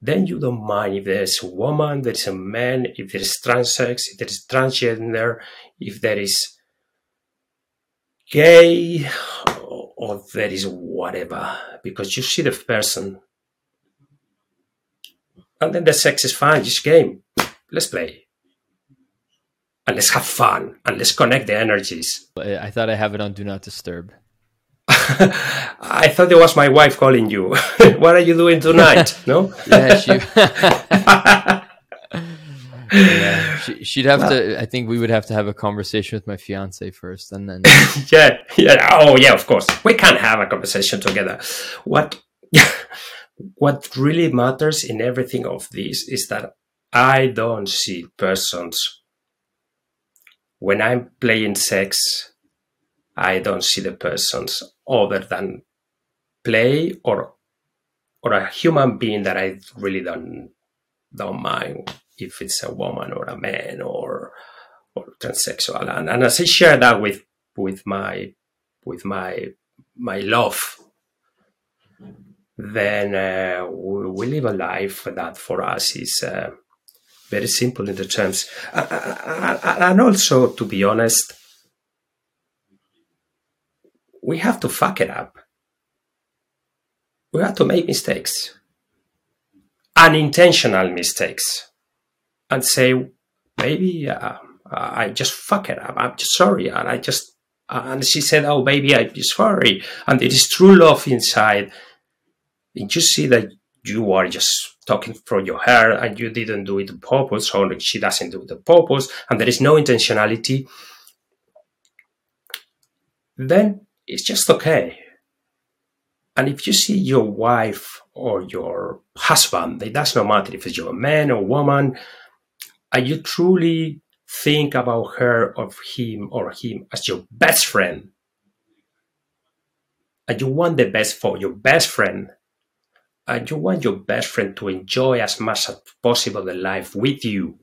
Speaker 2: then you don't mind if there's a woman, there's a man, if there's transsex, if there's transgender, if there is gay, or there is whatever, because you see the person. And then the sex is fine, just game. Let's play. And let's have fun and let's connect the energies.
Speaker 1: Uh, I thought I have it on Do Not Disturb.
Speaker 2: I thought it was my wife calling you. what are you doing tonight? No?
Speaker 1: yeah, she. yeah, she, would have well, to. I think we would have to have a conversation with my fiance first, and then.
Speaker 2: yeah, yeah. Oh, yeah. Of course, we can't have a conversation together. What, what really matters in everything of this is that I don't see persons when I'm playing sex I don't see the persons other than play or or a human being that I really don't don't mind if it's a woman or a man or or transsexual. And, and as I share that with with my with my my love, then uh, we, we, live a life that for us is uh, very simple in the terms. and also, to be honest, we have to fuck it up. We have to make mistakes, unintentional mistakes, and say, maybe uh, I just fuck it up. I'm just sorry. And I just, and she said, oh, baby, I'm sorry. And it is true love inside. And you see that you are just talking from your hair and you didn't do it on purpose, or she doesn't do it on purpose, and there is no intentionality. Then it's just okay. And if you see your wife or your husband, it does not matter if it's your man or woman, and you truly think about her or him or him as your best friend, and you want the best for your best friend, and you want your best friend to enjoy as much as possible the life with you,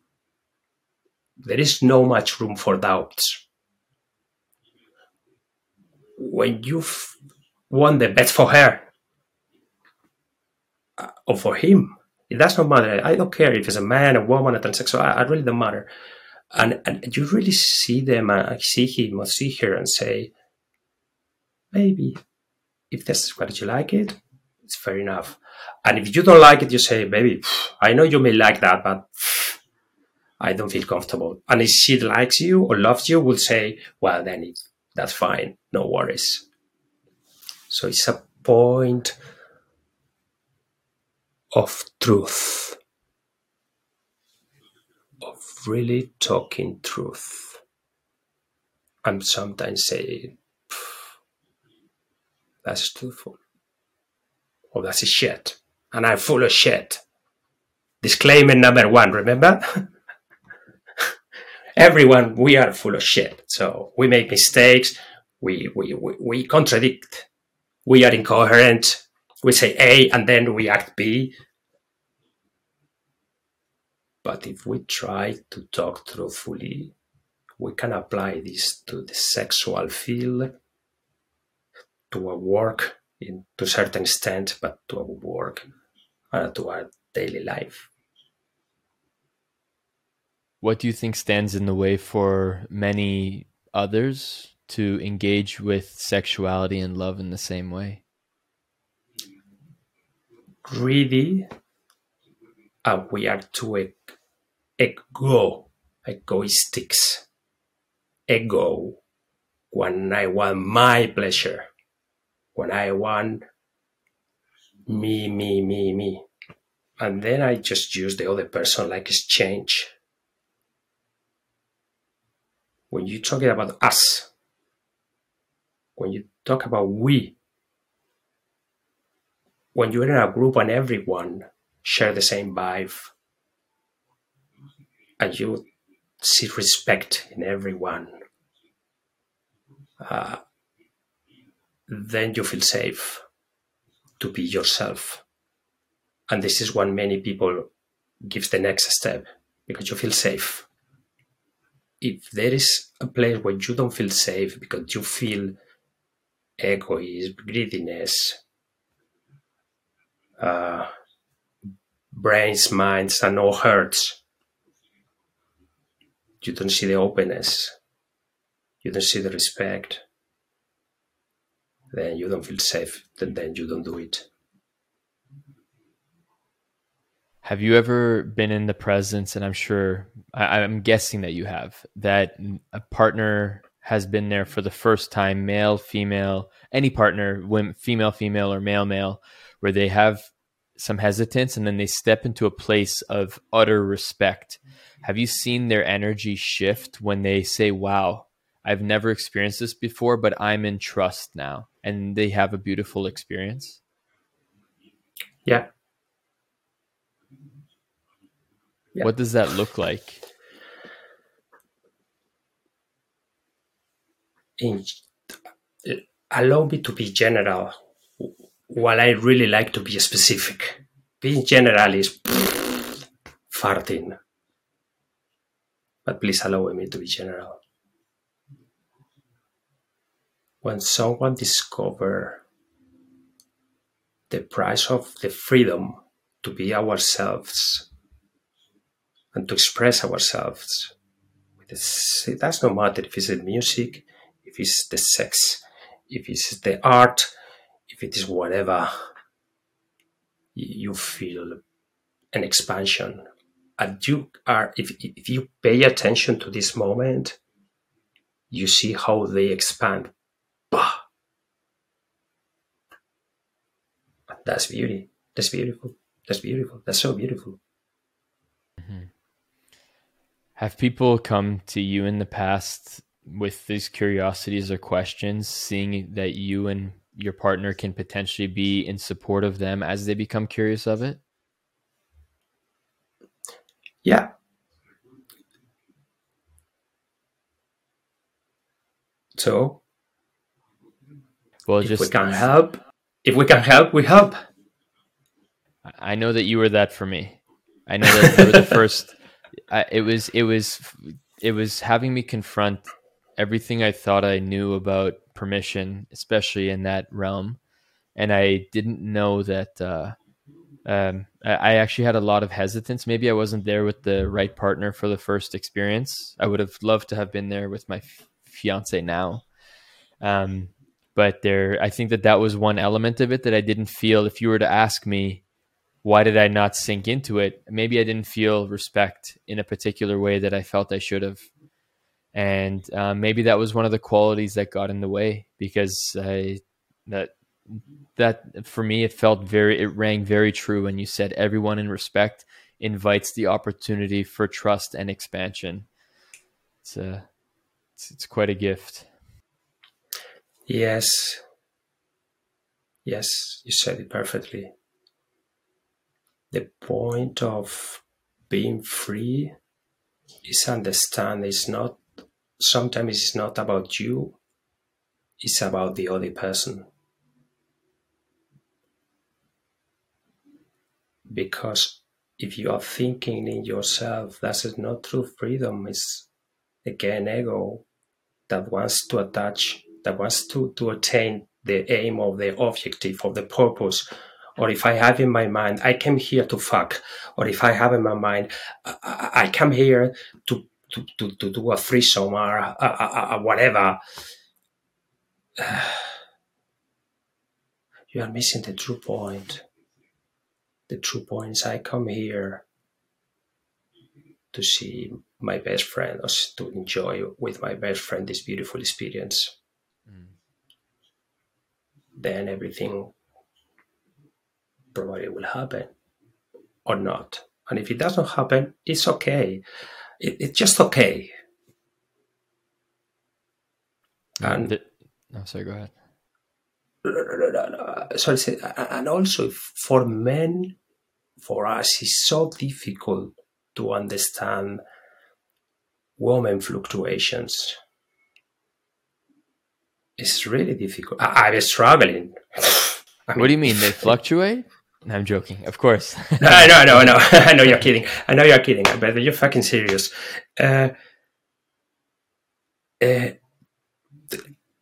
Speaker 2: there is no much room for doubts when you want the best for her uh, or for him, it does not matter. I don't care if it's a man, a woman, a transsexual. I, I really don't matter. And and you really see them, uh, see him or see her, and say, maybe if that's what you like it, it's fair enough. And if you don't like it, you say, baby, I know you may like that, but I don't feel comfortable. And if she likes you or loves you, will say, well, then it, that's fine. No worries. So it's a point of truth, of really talking truth. I'm sometimes say, that's truthful. Or that's a shit. And I'm full of shit. Disclaimer number one, remember? everyone, we are full of shit. So we make mistakes. We, we, we, we contradict. We are incoherent. We say A and then we act B. But if we try to talk truthfully, we can apply this to the sexual field, to our work in, to a certain extent, but to our work, uh, to our daily life.
Speaker 1: What do you think stands in the way for many others to engage with sexuality and love in the same way?
Speaker 2: Greedy, and we are too ego egoistics, ego, when I want my pleasure, when I want me, me, me, me. And then I just use the other person like exchange. When you're talking about us, when you talk about we, when you're in a group and everyone share the same vibe, and you see respect in everyone, uh, then you feel safe to be yourself. And this is when many people gives the next step because you feel safe. If there is a place where you don't feel safe because you feel egoism, greediness, uh, brains, minds, and all hurts, you don't see the openness, you don't see the respect, then you don't feel safe, then, then you don't do it.
Speaker 1: Have you ever been in the presence, and I'm sure, I, I'm guessing that you have, that a partner has been there for the first time, male, female, any partner, female, female, or male, male, where they have some hesitance and then they step into a place of utter respect. Have you seen their energy shift when they say, Wow, I've never experienced this before, but I'm in trust now? And they have a beautiful experience?
Speaker 2: Yeah.
Speaker 1: yeah. What does that look like?
Speaker 2: In, allow me to be general while I really like to be specific. Being general is farting. But please allow me to be general. When someone discover the price of the freedom to be ourselves and to express ourselves, it does not matter if it's the music, if it's the sex, if it's the art, if it is whatever, you feel an expansion. And you are, if, if you pay attention to this moment, you see how they expand. Bah! That's beauty. That's beautiful. That's beautiful. That's so beautiful.
Speaker 1: Mm-hmm. Have people come to you in the past with these curiosities or questions, seeing that you and your partner can potentially be in support of them as they become curious of it?
Speaker 2: Yeah. So,
Speaker 1: well,
Speaker 2: if
Speaker 1: just
Speaker 2: we can help, if we can help, we help.
Speaker 1: I know that you were that for me. I know that you were the first. I, it was it was it was having me confront everything I thought I knew about permission, especially in that realm. And I didn't know that. Uh, um, I actually had a lot of hesitance. Maybe I wasn't there with the right partner for the first experience. I would have loved to have been there with my f- fiance now. Um, but there, I think that that was one element of it that I didn't feel. If you were to ask me, why did I not sink into it? Maybe I didn't feel respect in a particular way that I felt I should have and uh, maybe that was one of the qualities that got in the way because I, that that for me it felt very it rang very true when you said everyone in respect invites the opportunity for trust and expansion. It's a it's, it's quite a gift.
Speaker 2: Yes. Yes, you said it perfectly. The point of being free is understand it's not sometimes it's not about you, it's about the other person. Because if you are thinking in yourself, that's not true freedom. It's again ego that wants to attach, that wants to, to attain the aim of the objective of the purpose. Or if I have in my mind, I came here to fuck. Or if I have in my mind, I, I come here to to, to, to do a threesome or a, a, a whatever, you are missing the true point. The true point is I come here to see my best friend or to enjoy with my best friend this beautiful experience. Then everything probably will happen or not. And if it doesn't happen, it's okay. It, it's just okay.
Speaker 1: And the, no, sorry, go ahead.
Speaker 2: Sorry, and also for men, for us, it's so difficult to understand woman fluctuations. It's really difficult. I, am struggling.
Speaker 1: I mean, what do you mean? They fluctuate? No, I'm joking. Of course.
Speaker 2: I know, I know, I know I know you're kidding. I know you're kidding, but you're fucking serious. Uh, uh,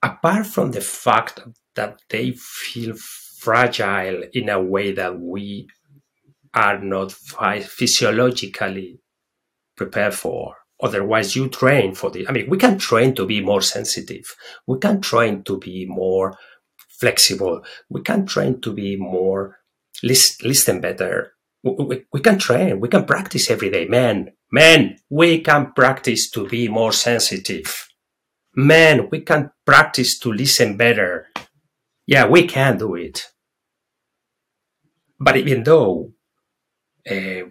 Speaker 2: apart from the fact that they feel fragile in a way that we are not physiologically prepared for. Otherwise, you train for the. I mean, we can train to be more sensitive. We can train to be more flexible. We can train to be more listen, listen better. We, we, we can train. We can practice every day. Man, man, we can practice to be more sensitive. Man, we can practice to listen better. Yeah, we can do it. But even though uh,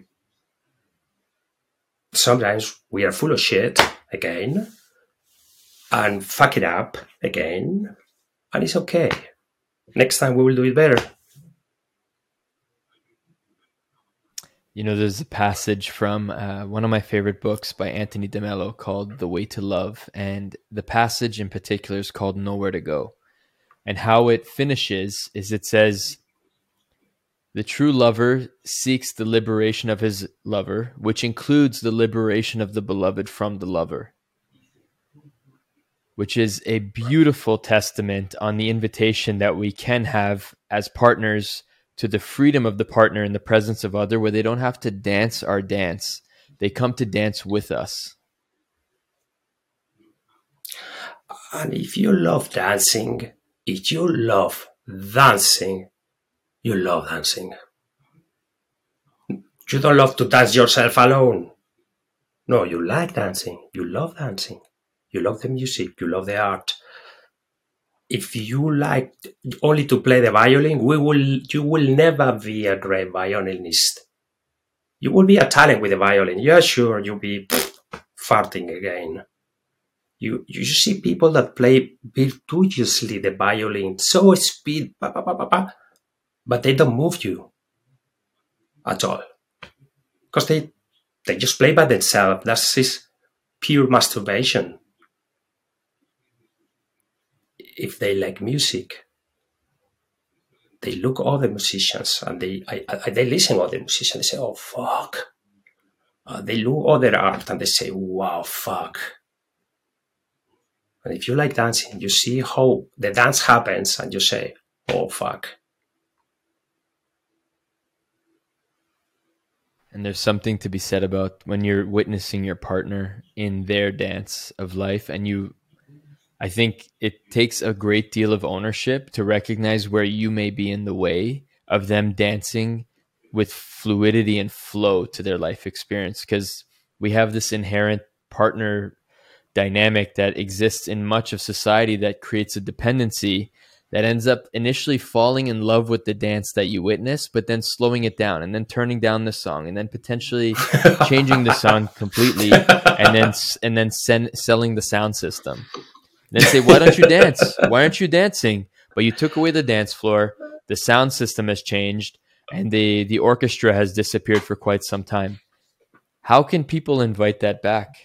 Speaker 2: sometimes we are full of shit again and fuck it up again, and it's okay. Next time we will do it better.
Speaker 1: You know, there's a passage from uh, one of my favorite books by Anthony DeMello called The Way to Love. And the passage in particular is called Nowhere to Go. And how it finishes is it says, The true lover seeks the liberation of his lover, which includes the liberation of the beloved from the lover, which is a beautiful testament on the invitation that we can have as partners to the freedom of the partner in the presence of other where they don't have to dance our dance. They come to dance with us.
Speaker 2: And if you love dancing if you love dancing you love dancing. You don't love to dance yourself alone. No you like dancing. You love dancing. You love the music. You love the art. If you like only to play the violin, we will you will never be a great violinist. You will be a talent with the violin. Yeah, sure, you'll be farting again. You you see people that play virtuously the violin, so speed, bah, bah, bah, but they don't move you at all because they they just play by themselves. That's this pure masturbation if they like music, they look other musicians and they I, I, they listen to other musicians. They say, "Oh fuck." Uh, they look other art and they say, "Wow, fuck." And if you like dancing, you see how the dance happens, and you say, "Oh fuck."
Speaker 1: And there's something to be said about when you're witnessing your partner in their dance of life and you I think it takes a great deal of ownership to recognize where you may be in the way of them dancing with fluidity and flow to their life experience. Because we have this inherent partner dynamic that exists in much of society that creates a dependency that ends up initially falling in love with the dance that you witness, but then slowing it down and then turning down the song and then potentially changing the song completely and then and then send, selling the sound system then say, why don't you dance? Why aren't you dancing? But you took away the dance floor. The sound system has changed and the, the orchestra has disappeared for quite some time. How can people invite that back?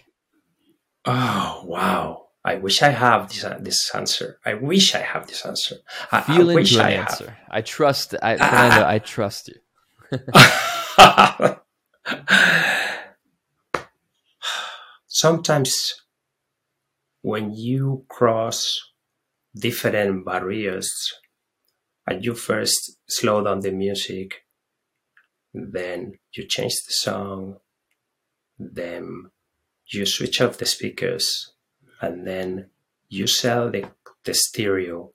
Speaker 2: Oh, wow. I wish I have this, uh, this answer. I wish I have this answer. I,
Speaker 1: Feel I wish into I answer. Have. I trust. I, Fernando, I trust you.
Speaker 2: Sometimes when you cross different barriers and you first slow down the music, then you change the song, then you switch off the speakers, and then you sell the, the stereo,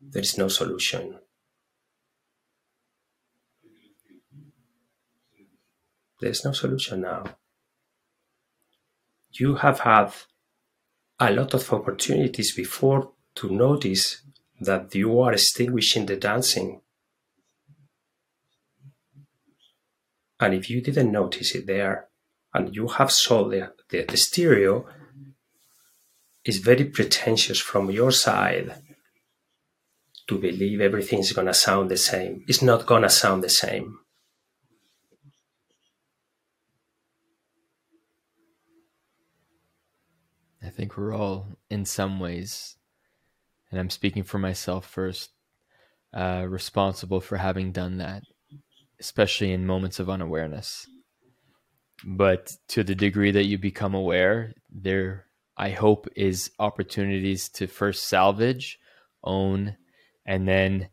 Speaker 2: there is no solution. There's no solution now. you have had a lot of opportunities before to notice that you are extinguishing the dancing. And if you didn't notice it there, and you have sold the, the, the stereo, is very pretentious from your side to believe everything's gonna sound the same. It's not gonna sound the same.
Speaker 1: I think we're all, in some ways, and I'm speaking for myself first, uh, responsible for having done that, especially in moments of unawareness. But to the degree that you become aware, there, I hope, is opportunities to first salvage, own, and then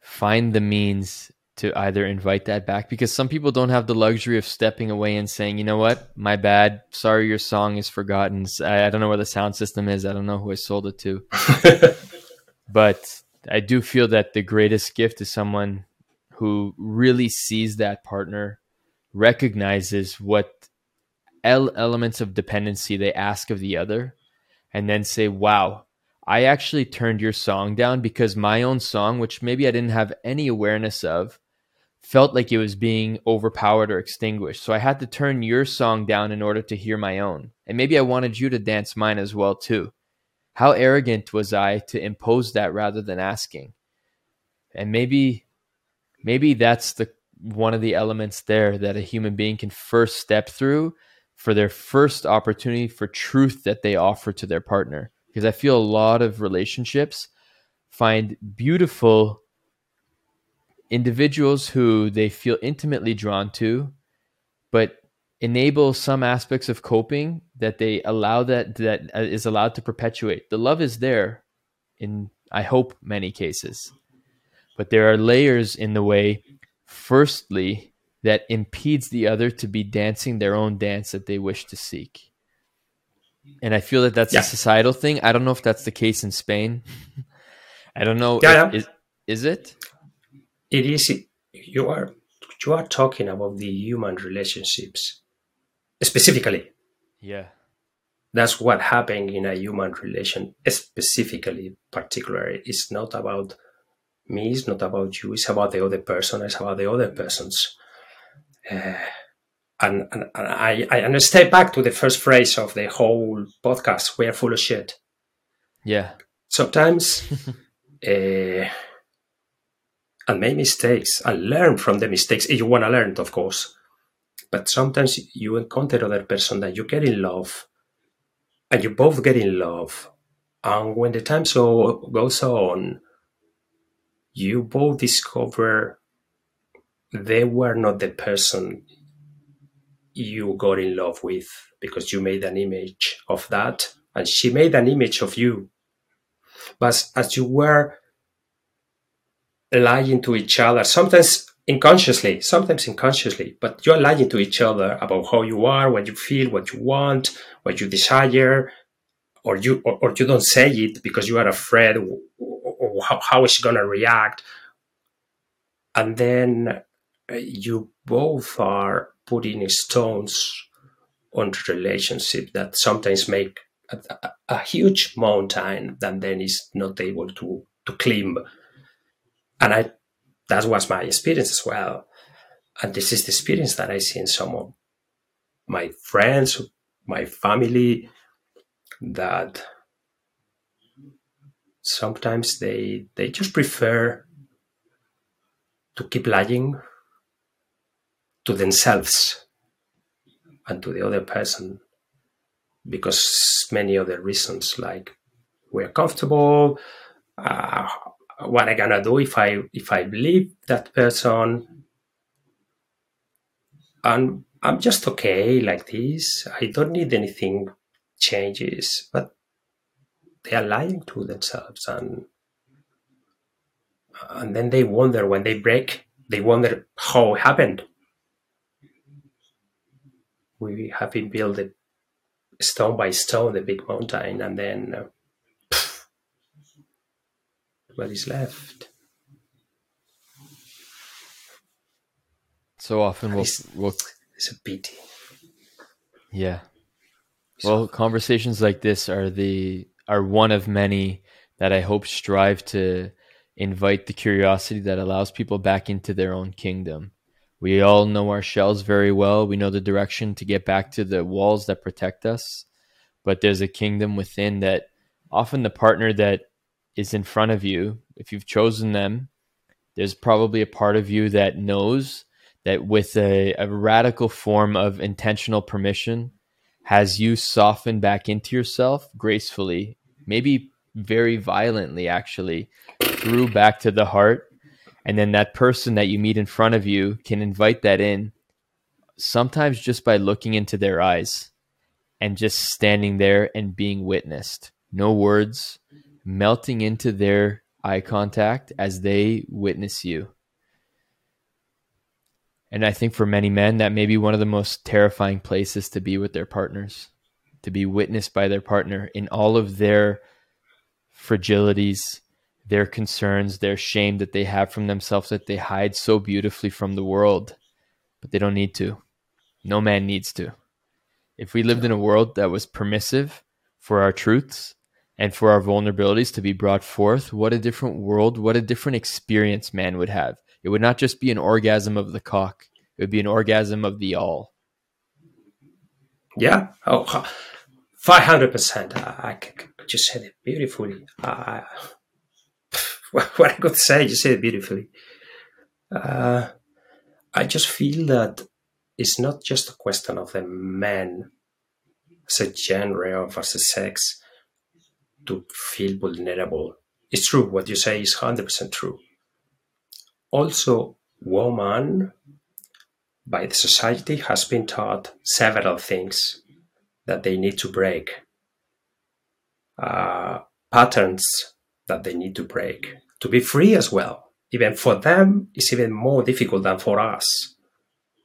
Speaker 1: find the means to either invite that back because some people don't have the luxury of stepping away and saying, you know what, my bad. Sorry, your song is forgotten. I, I don't know where the sound system is. I don't know who I sold it to. but I do feel that the greatest gift is someone who really sees that partner, recognizes what elements of dependency they ask of the other, and then say, wow, I actually turned your song down because my own song, which maybe I didn't have any awareness of, felt like it was being overpowered or extinguished. So I had to turn your song down in order to hear my own. And maybe I wanted you to dance mine as well too. How arrogant was I to impose that rather than asking? And maybe maybe that's the one of the elements there that a human being can first step through for their first opportunity for truth that they offer to their partner. Because I feel a lot of relationships find beautiful individuals who they feel intimately drawn to, but enable some aspects of coping that they allow that that uh, is allowed to perpetuate. The love is there in I hope many cases. But there are layers in the way firstly that impedes the other to be dancing their own dance that they wish to seek. And I feel that that's yeah. a societal thing. I don't know if that's the case in Spain. I don't know. Yeah, if, yeah. Is, is it?
Speaker 2: it is you are you are talking about the human relationships specifically
Speaker 1: yeah
Speaker 2: that's what happened in a human relation specifically particularly it's not about me it's not about you it's about the other person it's about the other persons uh, and, and, and I, I and I stay back to the first phrase of the whole podcast we are full of shit
Speaker 1: yeah
Speaker 2: sometimes uh, and make mistakes and learn from the mistakes if you want to learn, of course. But sometimes you encounter other person that you get in love, and you both get in love. And when the time so goes on, you both discover they were not the person you got in love with because you made an image of that, and she made an image of you. But as you were lying to each other, sometimes unconsciously, sometimes unconsciously, but you're lying to each other about how you are, what you feel, what you want, what you desire, or you or, or you don't say it because you are afraid or, or how, how is she gonna react, and then you both are putting stones on the relationship that sometimes make a, a, a huge mountain that then is not able to to climb and I that was my experience as well. And this is the experience that I see in some of my friends, my family, that sometimes they they just prefer to keep lying to themselves and to the other person because many other reasons like we're comfortable uh, what I gonna do if I if I leave that person and I'm just okay like this. I don't need anything changes, but they are lying to themselves and and then they wonder when they break, they wonder how it happened. We have been built stone by stone the big mountain, and then uh, what is left.
Speaker 1: So often we'll,
Speaker 2: it's,
Speaker 1: we'll
Speaker 2: it's a pity.
Speaker 1: Yeah. Well, conversations like this are the are one of many that I hope strive to invite the curiosity that allows people back into their own kingdom. We all know our shells very well. We know the direction to get back to the walls that protect us. But there's a kingdom within that often the partner that is in front of you, if you've chosen them, there's probably a part of you that knows that with a, a radical form of intentional permission has you soften back into yourself gracefully, maybe very violently, actually, through back to the heart. And then that person that you meet in front of you can invite that in, sometimes just by looking into their eyes and just standing there and being witnessed. No words, melting into their eye contact as they witness you. And I think for many men, that may be one of the most terrifying places to be with their partners, to be witnessed by their partner in all of their fragilities, their concerns, their shame that they have from themselves that they hide so beautifully from the world. But they don't need to. No man needs to. If we lived in a world that was permissive for our truths and for our vulnerabilities to be brought forth, what a different world, what a different experience man would have it would not just be an orgasm of the cock, it would be an orgasm of the all.
Speaker 2: Yeah. Oh, 500%. I, could just said it beautifully. what I could say, you said it beautifully. Uh, I just feel that it's not just a question of the man as a genre or as a sex to feel vulnerable. It's true. What you say is 100% true. Also, woman by the society has been taught several things that they need to break, uh, patterns that they need to break to be free as well. Even for them, it's even more difficult than for us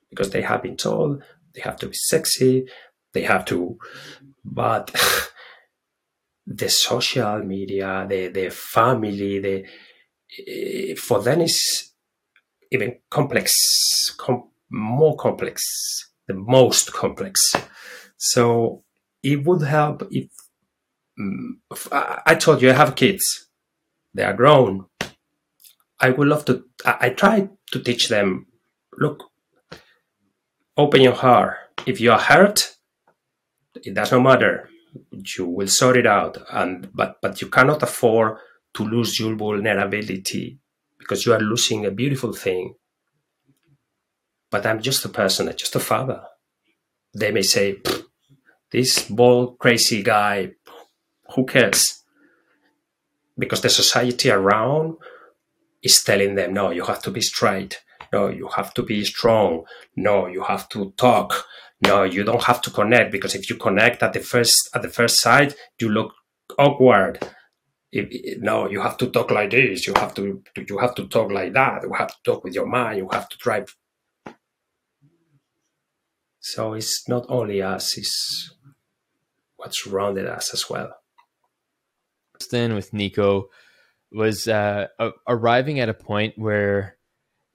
Speaker 2: because they have been told they have to be sexy, they have to, but the social media, the the family, the eh, for them is even complex, com- more complex, the most complex. So it would help if, um, if I, told you I have kids, they are grown. I would love to, I, I try to teach them look, open your heart. If you are hurt, it does not matter. You will sort it out. And but but you cannot afford to lose your vulnerability because you are losing a beautiful thing. But I'm just a person, I'm just a father. They may say, this bald, crazy guy, who cares? Because the society around is telling them, no, you have to be straight. No, you have to be strong. No, you have to talk. No, you don't have to connect because if you connect at the first at the first sight, you look awkward if, no, you have to talk like this. You have to you have to talk like that. You have to talk with your mind. You have to drive. So it's not only us; it's what surrounded us as well.
Speaker 1: With Nico was uh, arriving at a point where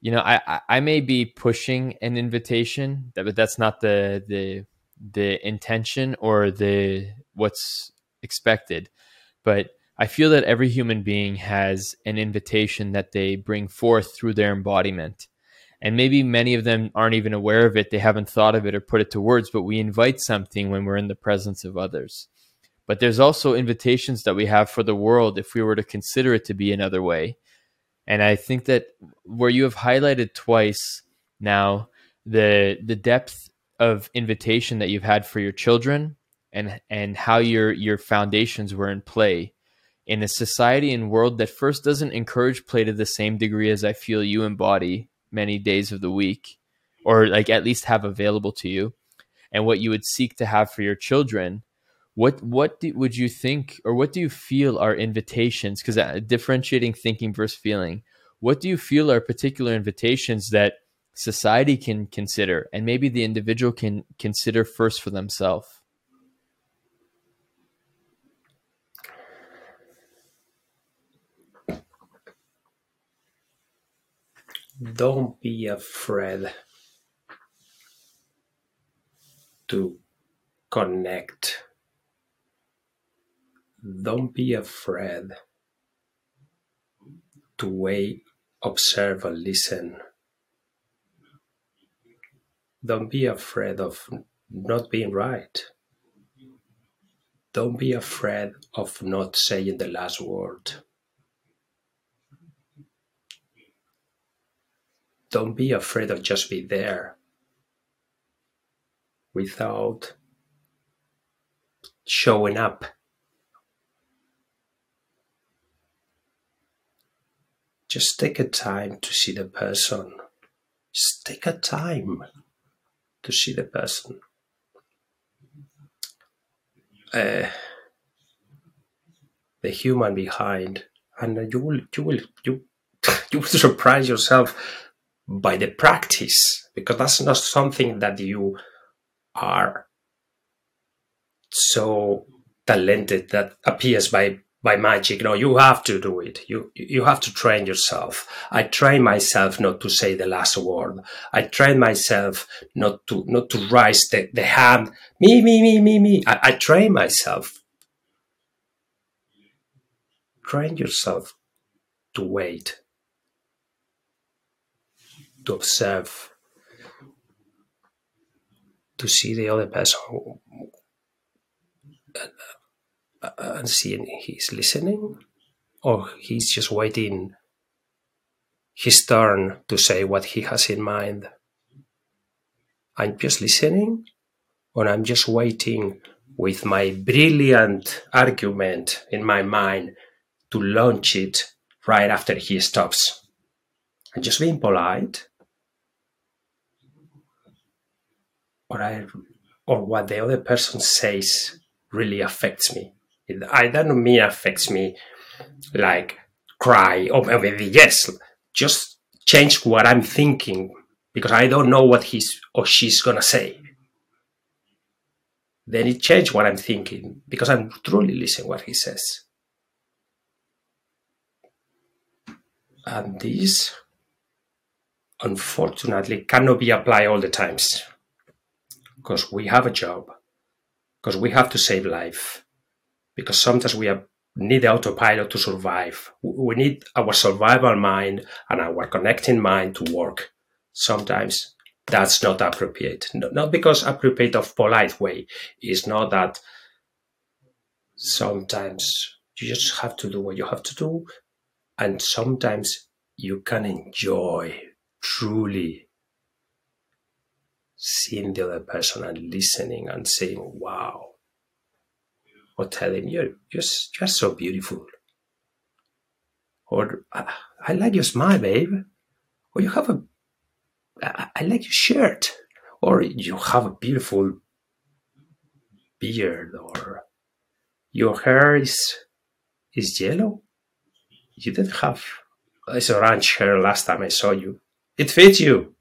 Speaker 1: you know I, I may be pushing an invitation, but that's not the the the intention or the what's expected. But I feel that every human being has an invitation that they bring forth through their embodiment. And maybe many of them aren't even aware of it, they haven't thought of it or put it to words, but we invite something when we're in the presence of others. But there's also invitations that we have for the world if we were to consider it to be another way. And I think that where you have highlighted twice now the the depth of invitation that you've had for your children and and how your your foundations were in play in a society and world that first doesn't encourage play to the same degree as I feel you embody many days of the week, or like at least have available to you, and what you would seek to have for your children. What what do, would you think, or what do you feel are invitations? Because uh, differentiating thinking versus feeling, what do you feel are particular invitations that society can consider, and maybe the individual can consider first for themselves?
Speaker 2: don't be afraid to connect don't be afraid to wait, observe, and listen. Don't be afraid of not being right. Don't be afraid of not saying the last word. Don't be afraid of just be there without showing up. Just take a time to see the person. Just take a time to see the person. Uh, the human behind, and you will, you will, you, you will surprise yourself by the practice because that's not something that you are so talented that appears by by magic. No, you have to do it. You you have to train yourself. I train myself not to say the last word. I train myself not to not to raise the, the hand. Me, me, me, me, me. I, I train myself. Train yourself to wait, to observe, to see the other person and seeing he's listening or he's just waiting his turn to say what he has in mind. I'm just listening or I'm just waiting with my brilliant argument in my mind to launch it right after he stops. I'm just being polite. Or I or what the other person says really affects me. I don't mean affects me like cry or maybe yes, just change what I'm thinking because I don't know what he's or she's gonna say. Then it changed what I'm thinking because I'm truly listening what he says. And this, unfortunately, cannot be applied all the times because we have a job, because we have to save life, because sometimes we need the autopilot to survive. We need our survival mind and our connecting mind to work. Sometimes that's not appropriate. Not because appropriate of polite way. It's not that sometimes you just have to do what you have to do. And sometimes you can enjoy truly seeing the other person and listening and saying, wow, or telling you, you're, you're so beautiful. Or I, I like your smile, babe. Or you have a, I, I like your shirt. Or you have a beautiful beard. Or your hair is, is yellow. You didn't have this orange hair last time I saw you. It fits you.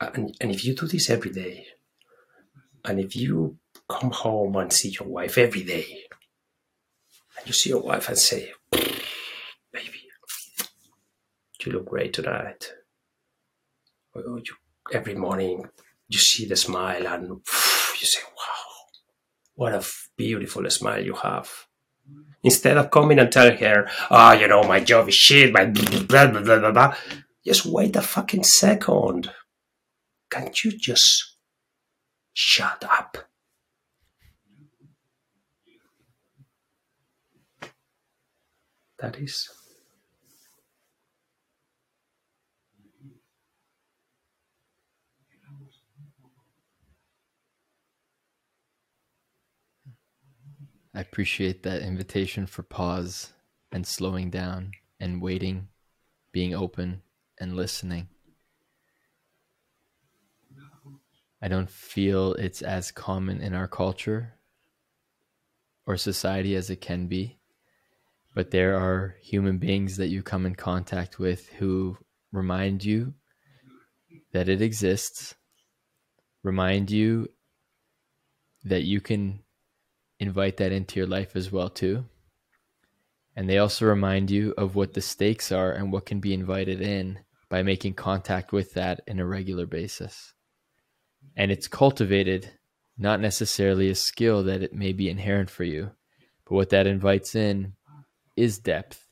Speaker 2: And, and if you do this every day, and if you come home and see your wife every day. And you see your wife and say, baby, you look great tonight. Or you, every morning you see the smile and you say, wow, what a beautiful smile you have. Instead of coming and telling her, oh, you know, my job is shit, my blah, blah, blah, blah, blah. Just wait a fucking second. Can't you just shut up? That is.
Speaker 1: I appreciate that invitation for pause and slowing down and waiting, being open and listening. I don't feel it's as common in our culture or society as it can be but there are human beings that you come in contact with who remind you that it exists, remind you that you can invite that into your life as well too. And they also remind you of what the stakes are and what can be invited in by making contact with that in a regular basis. And it's cultivated not necessarily a skill that it may be inherent for you. But what that invites in is depth,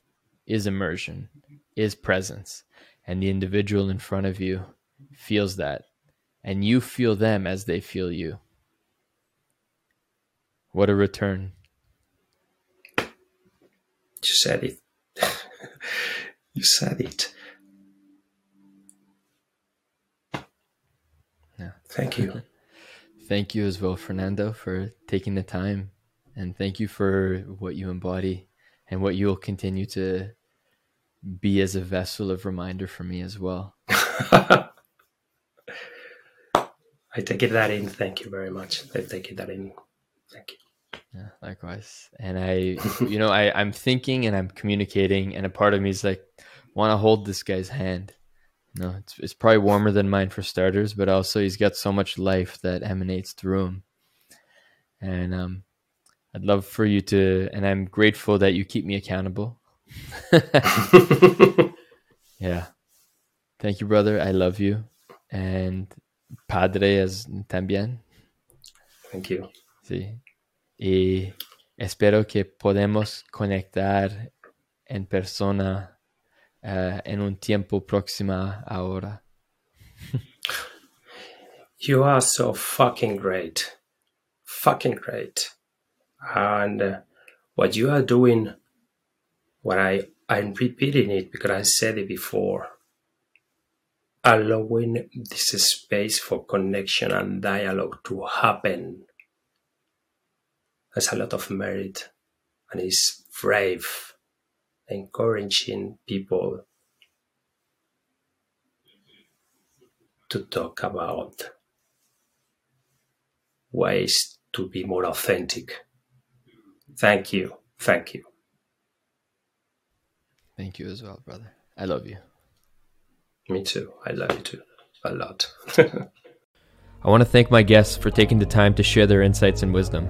Speaker 1: is immersion, is presence. And the individual in front of you feels that. And you feel them as they feel you. What a return.
Speaker 2: You said it. you said it.
Speaker 1: Yeah.
Speaker 2: Thank you.
Speaker 1: thank you as well, Fernando, for taking the time. And thank you for what you embody and what you'll continue to be as a vessel of reminder for me as well.
Speaker 2: I take it that in. Thank you very much. I take it that in. Thank you.
Speaker 1: Yeah, likewise. And I, you know, I, I'm thinking and I'm communicating, and a part of me is like, want to hold this guy's hand. No, it's, it's probably warmer than mine for starters, but also he's got so much life that emanates through him. And um, I'd love for you to, and I'm grateful that you keep me accountable. yeah. Thank you, brother. I love you. And Padre as también.
Speaker 2: Thank you.
Speaker 1: Sí. Y espero que podamos conectar en persona uh, en un tiempo próximo ahora.
Speaker 2: you are so fucking great. Fucking great. And uh, what you are doing, what I, I'm repeating it because I said it before, allowing this space for connection and dialogue to happen has a lot of merit and is brave, encouraging people to talk about ways to be more authentic. Thank you. Thank you.
Speaker 1: Thank you as well, brother. I love you.
Speaker 2: Me too. I love you too. A lot.
Speaker 1: I want to thank my guests for taking the time to share their insights and wisdom.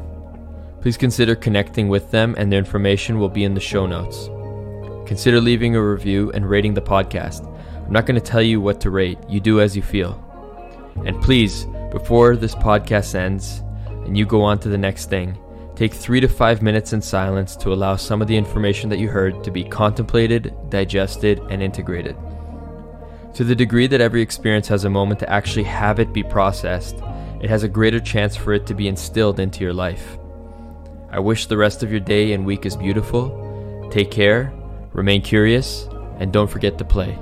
Speaker 1: Please consider connecting with them, and their information will be in the show notes. Consider leaving a review and rating the podcast. I'm not going to tell you what to rate, you do as you feel. And please, before this podcast ends and you go on to the next thing, take three to five minutes in silence to allow some of the information that you heard to be contemplated, digested, and integrated. To the degree that every experience has a moment to actually have it be processed, it has a greater chance for it to be instilled into your life. I wish the rest of your day and week is beautiful. Take care, remain curious, and don't forget to play.